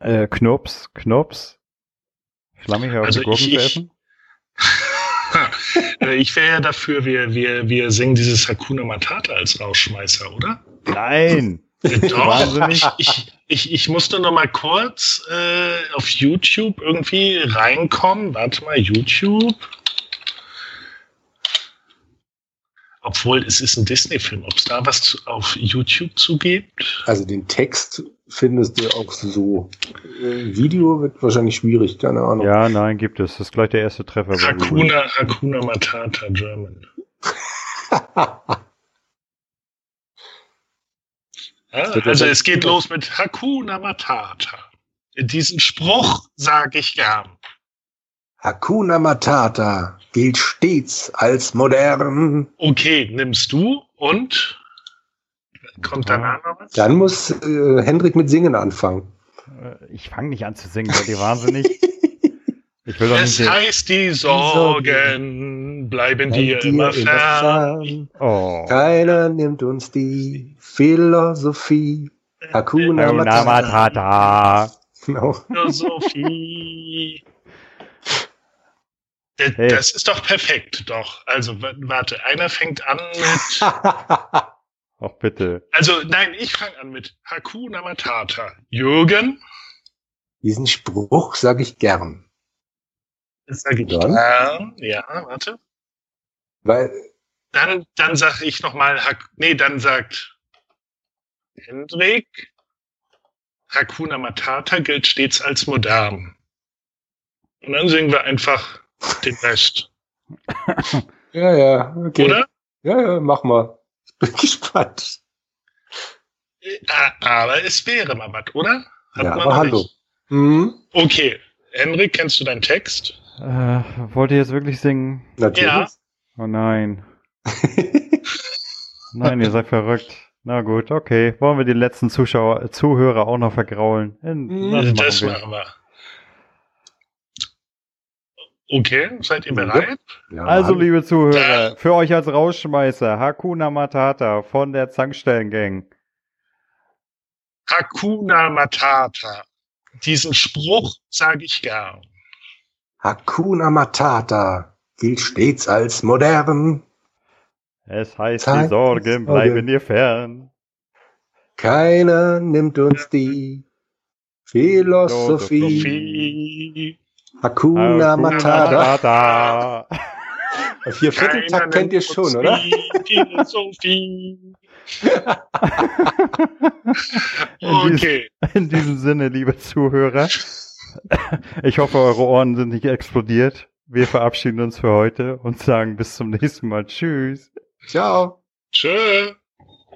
äh, Knops, Knops. Schlammiger auf Also die Gurken ich- zu ich- essen? Ich wäre ja dafür, wir, wir, wir singen dieses Hakuna Matata als Rausschmeißer, oder? Nein! Doch, ich, ich, ich musste noch mal kurz äh, auf YouTube irgendwie reinkommen. Warte mal, YouTube. Obwohl, es ist ein Disney-Film. Ob es da was zu, auf YouTube zugibt? Also den Text findest du auch so. Äh, Video wird wahrscheinlich schwierig, keine Ahnung. Ja, nein, gibt es. Das ist gleich der erste Treffer. Hakuna, Hakuna Matata German. Ja, also es geht los mit Hakuna Matata. Diesen Spruch sage ich gern. Hakuna Matata gilt stets als modern. Okay, nimmst du und kommt danach noch was? Dann muss äh, Hendrik mit Singen anfangen. Äh, Ich fange nicht an zu singen, seid ihr wahnsinnig? Ich will doch Es nicht. heißt, die Sorgen bleiben dir Dir immer fern. fern. Oh. Keiner nimmt uns die Philosophie. Hakuna Matata. Matata. Genau. Philosophie. Hey. Das ist doch perfekt, doch. Also, warte, einer fängt an mit. Ach bitte. Also, nein, ich fange an mit Hakuna Matata. Jürgen, Diesen Spruch sage ich gern. das sage ich Dann? gern. Ja, warte. Weil Dann, dann sage ich nochmal, nee, dann sagt Hendrik, Hakuna Matata gilt stets als modern. Und dann singen wir einfach den Rest, Ja, ja, okay. oder? Ja, ja, mach mal. Ich bin gespannt. Äh, Aber es wäre mal was, oder? Hat ja, man aber hallo. Hm? Okay, Henrik, kennst du deinen Text? Äh, wollt ihr jetzt wirklich singen? Natürlich. Ja. Oh nein. Nein, ihr seid verrückt. Na gut, okay. Wollen wir die letzten Zuschauer, Zuhörer auch noch vergraulen? In, Mhm. das machen das wir. machen wir. Okay, seid ihr bereit? Ja, Also, liebe Zuhörer, für euch als Rausschmeißer, Hakuna Matata von der Zankstellengang. Hakuna Matata. Diesen Spruch sage ich gern. Hakuna Matata gilt stets als modern. Es heißt, Zeit die Sorgen bleiben dir fern. Keiner nimmt uns die Philosophie. Sophie. Hakuna Matata. Matata. Vier Vierteltakt kennt ihr schon, oder? Die Sophie. In, dies, Okay. in diesem Sinne, liebe Zuhörer, ich hoffe, eure Ohren sind nicht explodiert. Wir verabschieden uns für heute und sagen bis zum nächsten Mal. Tschüss. Ciao. Tschö.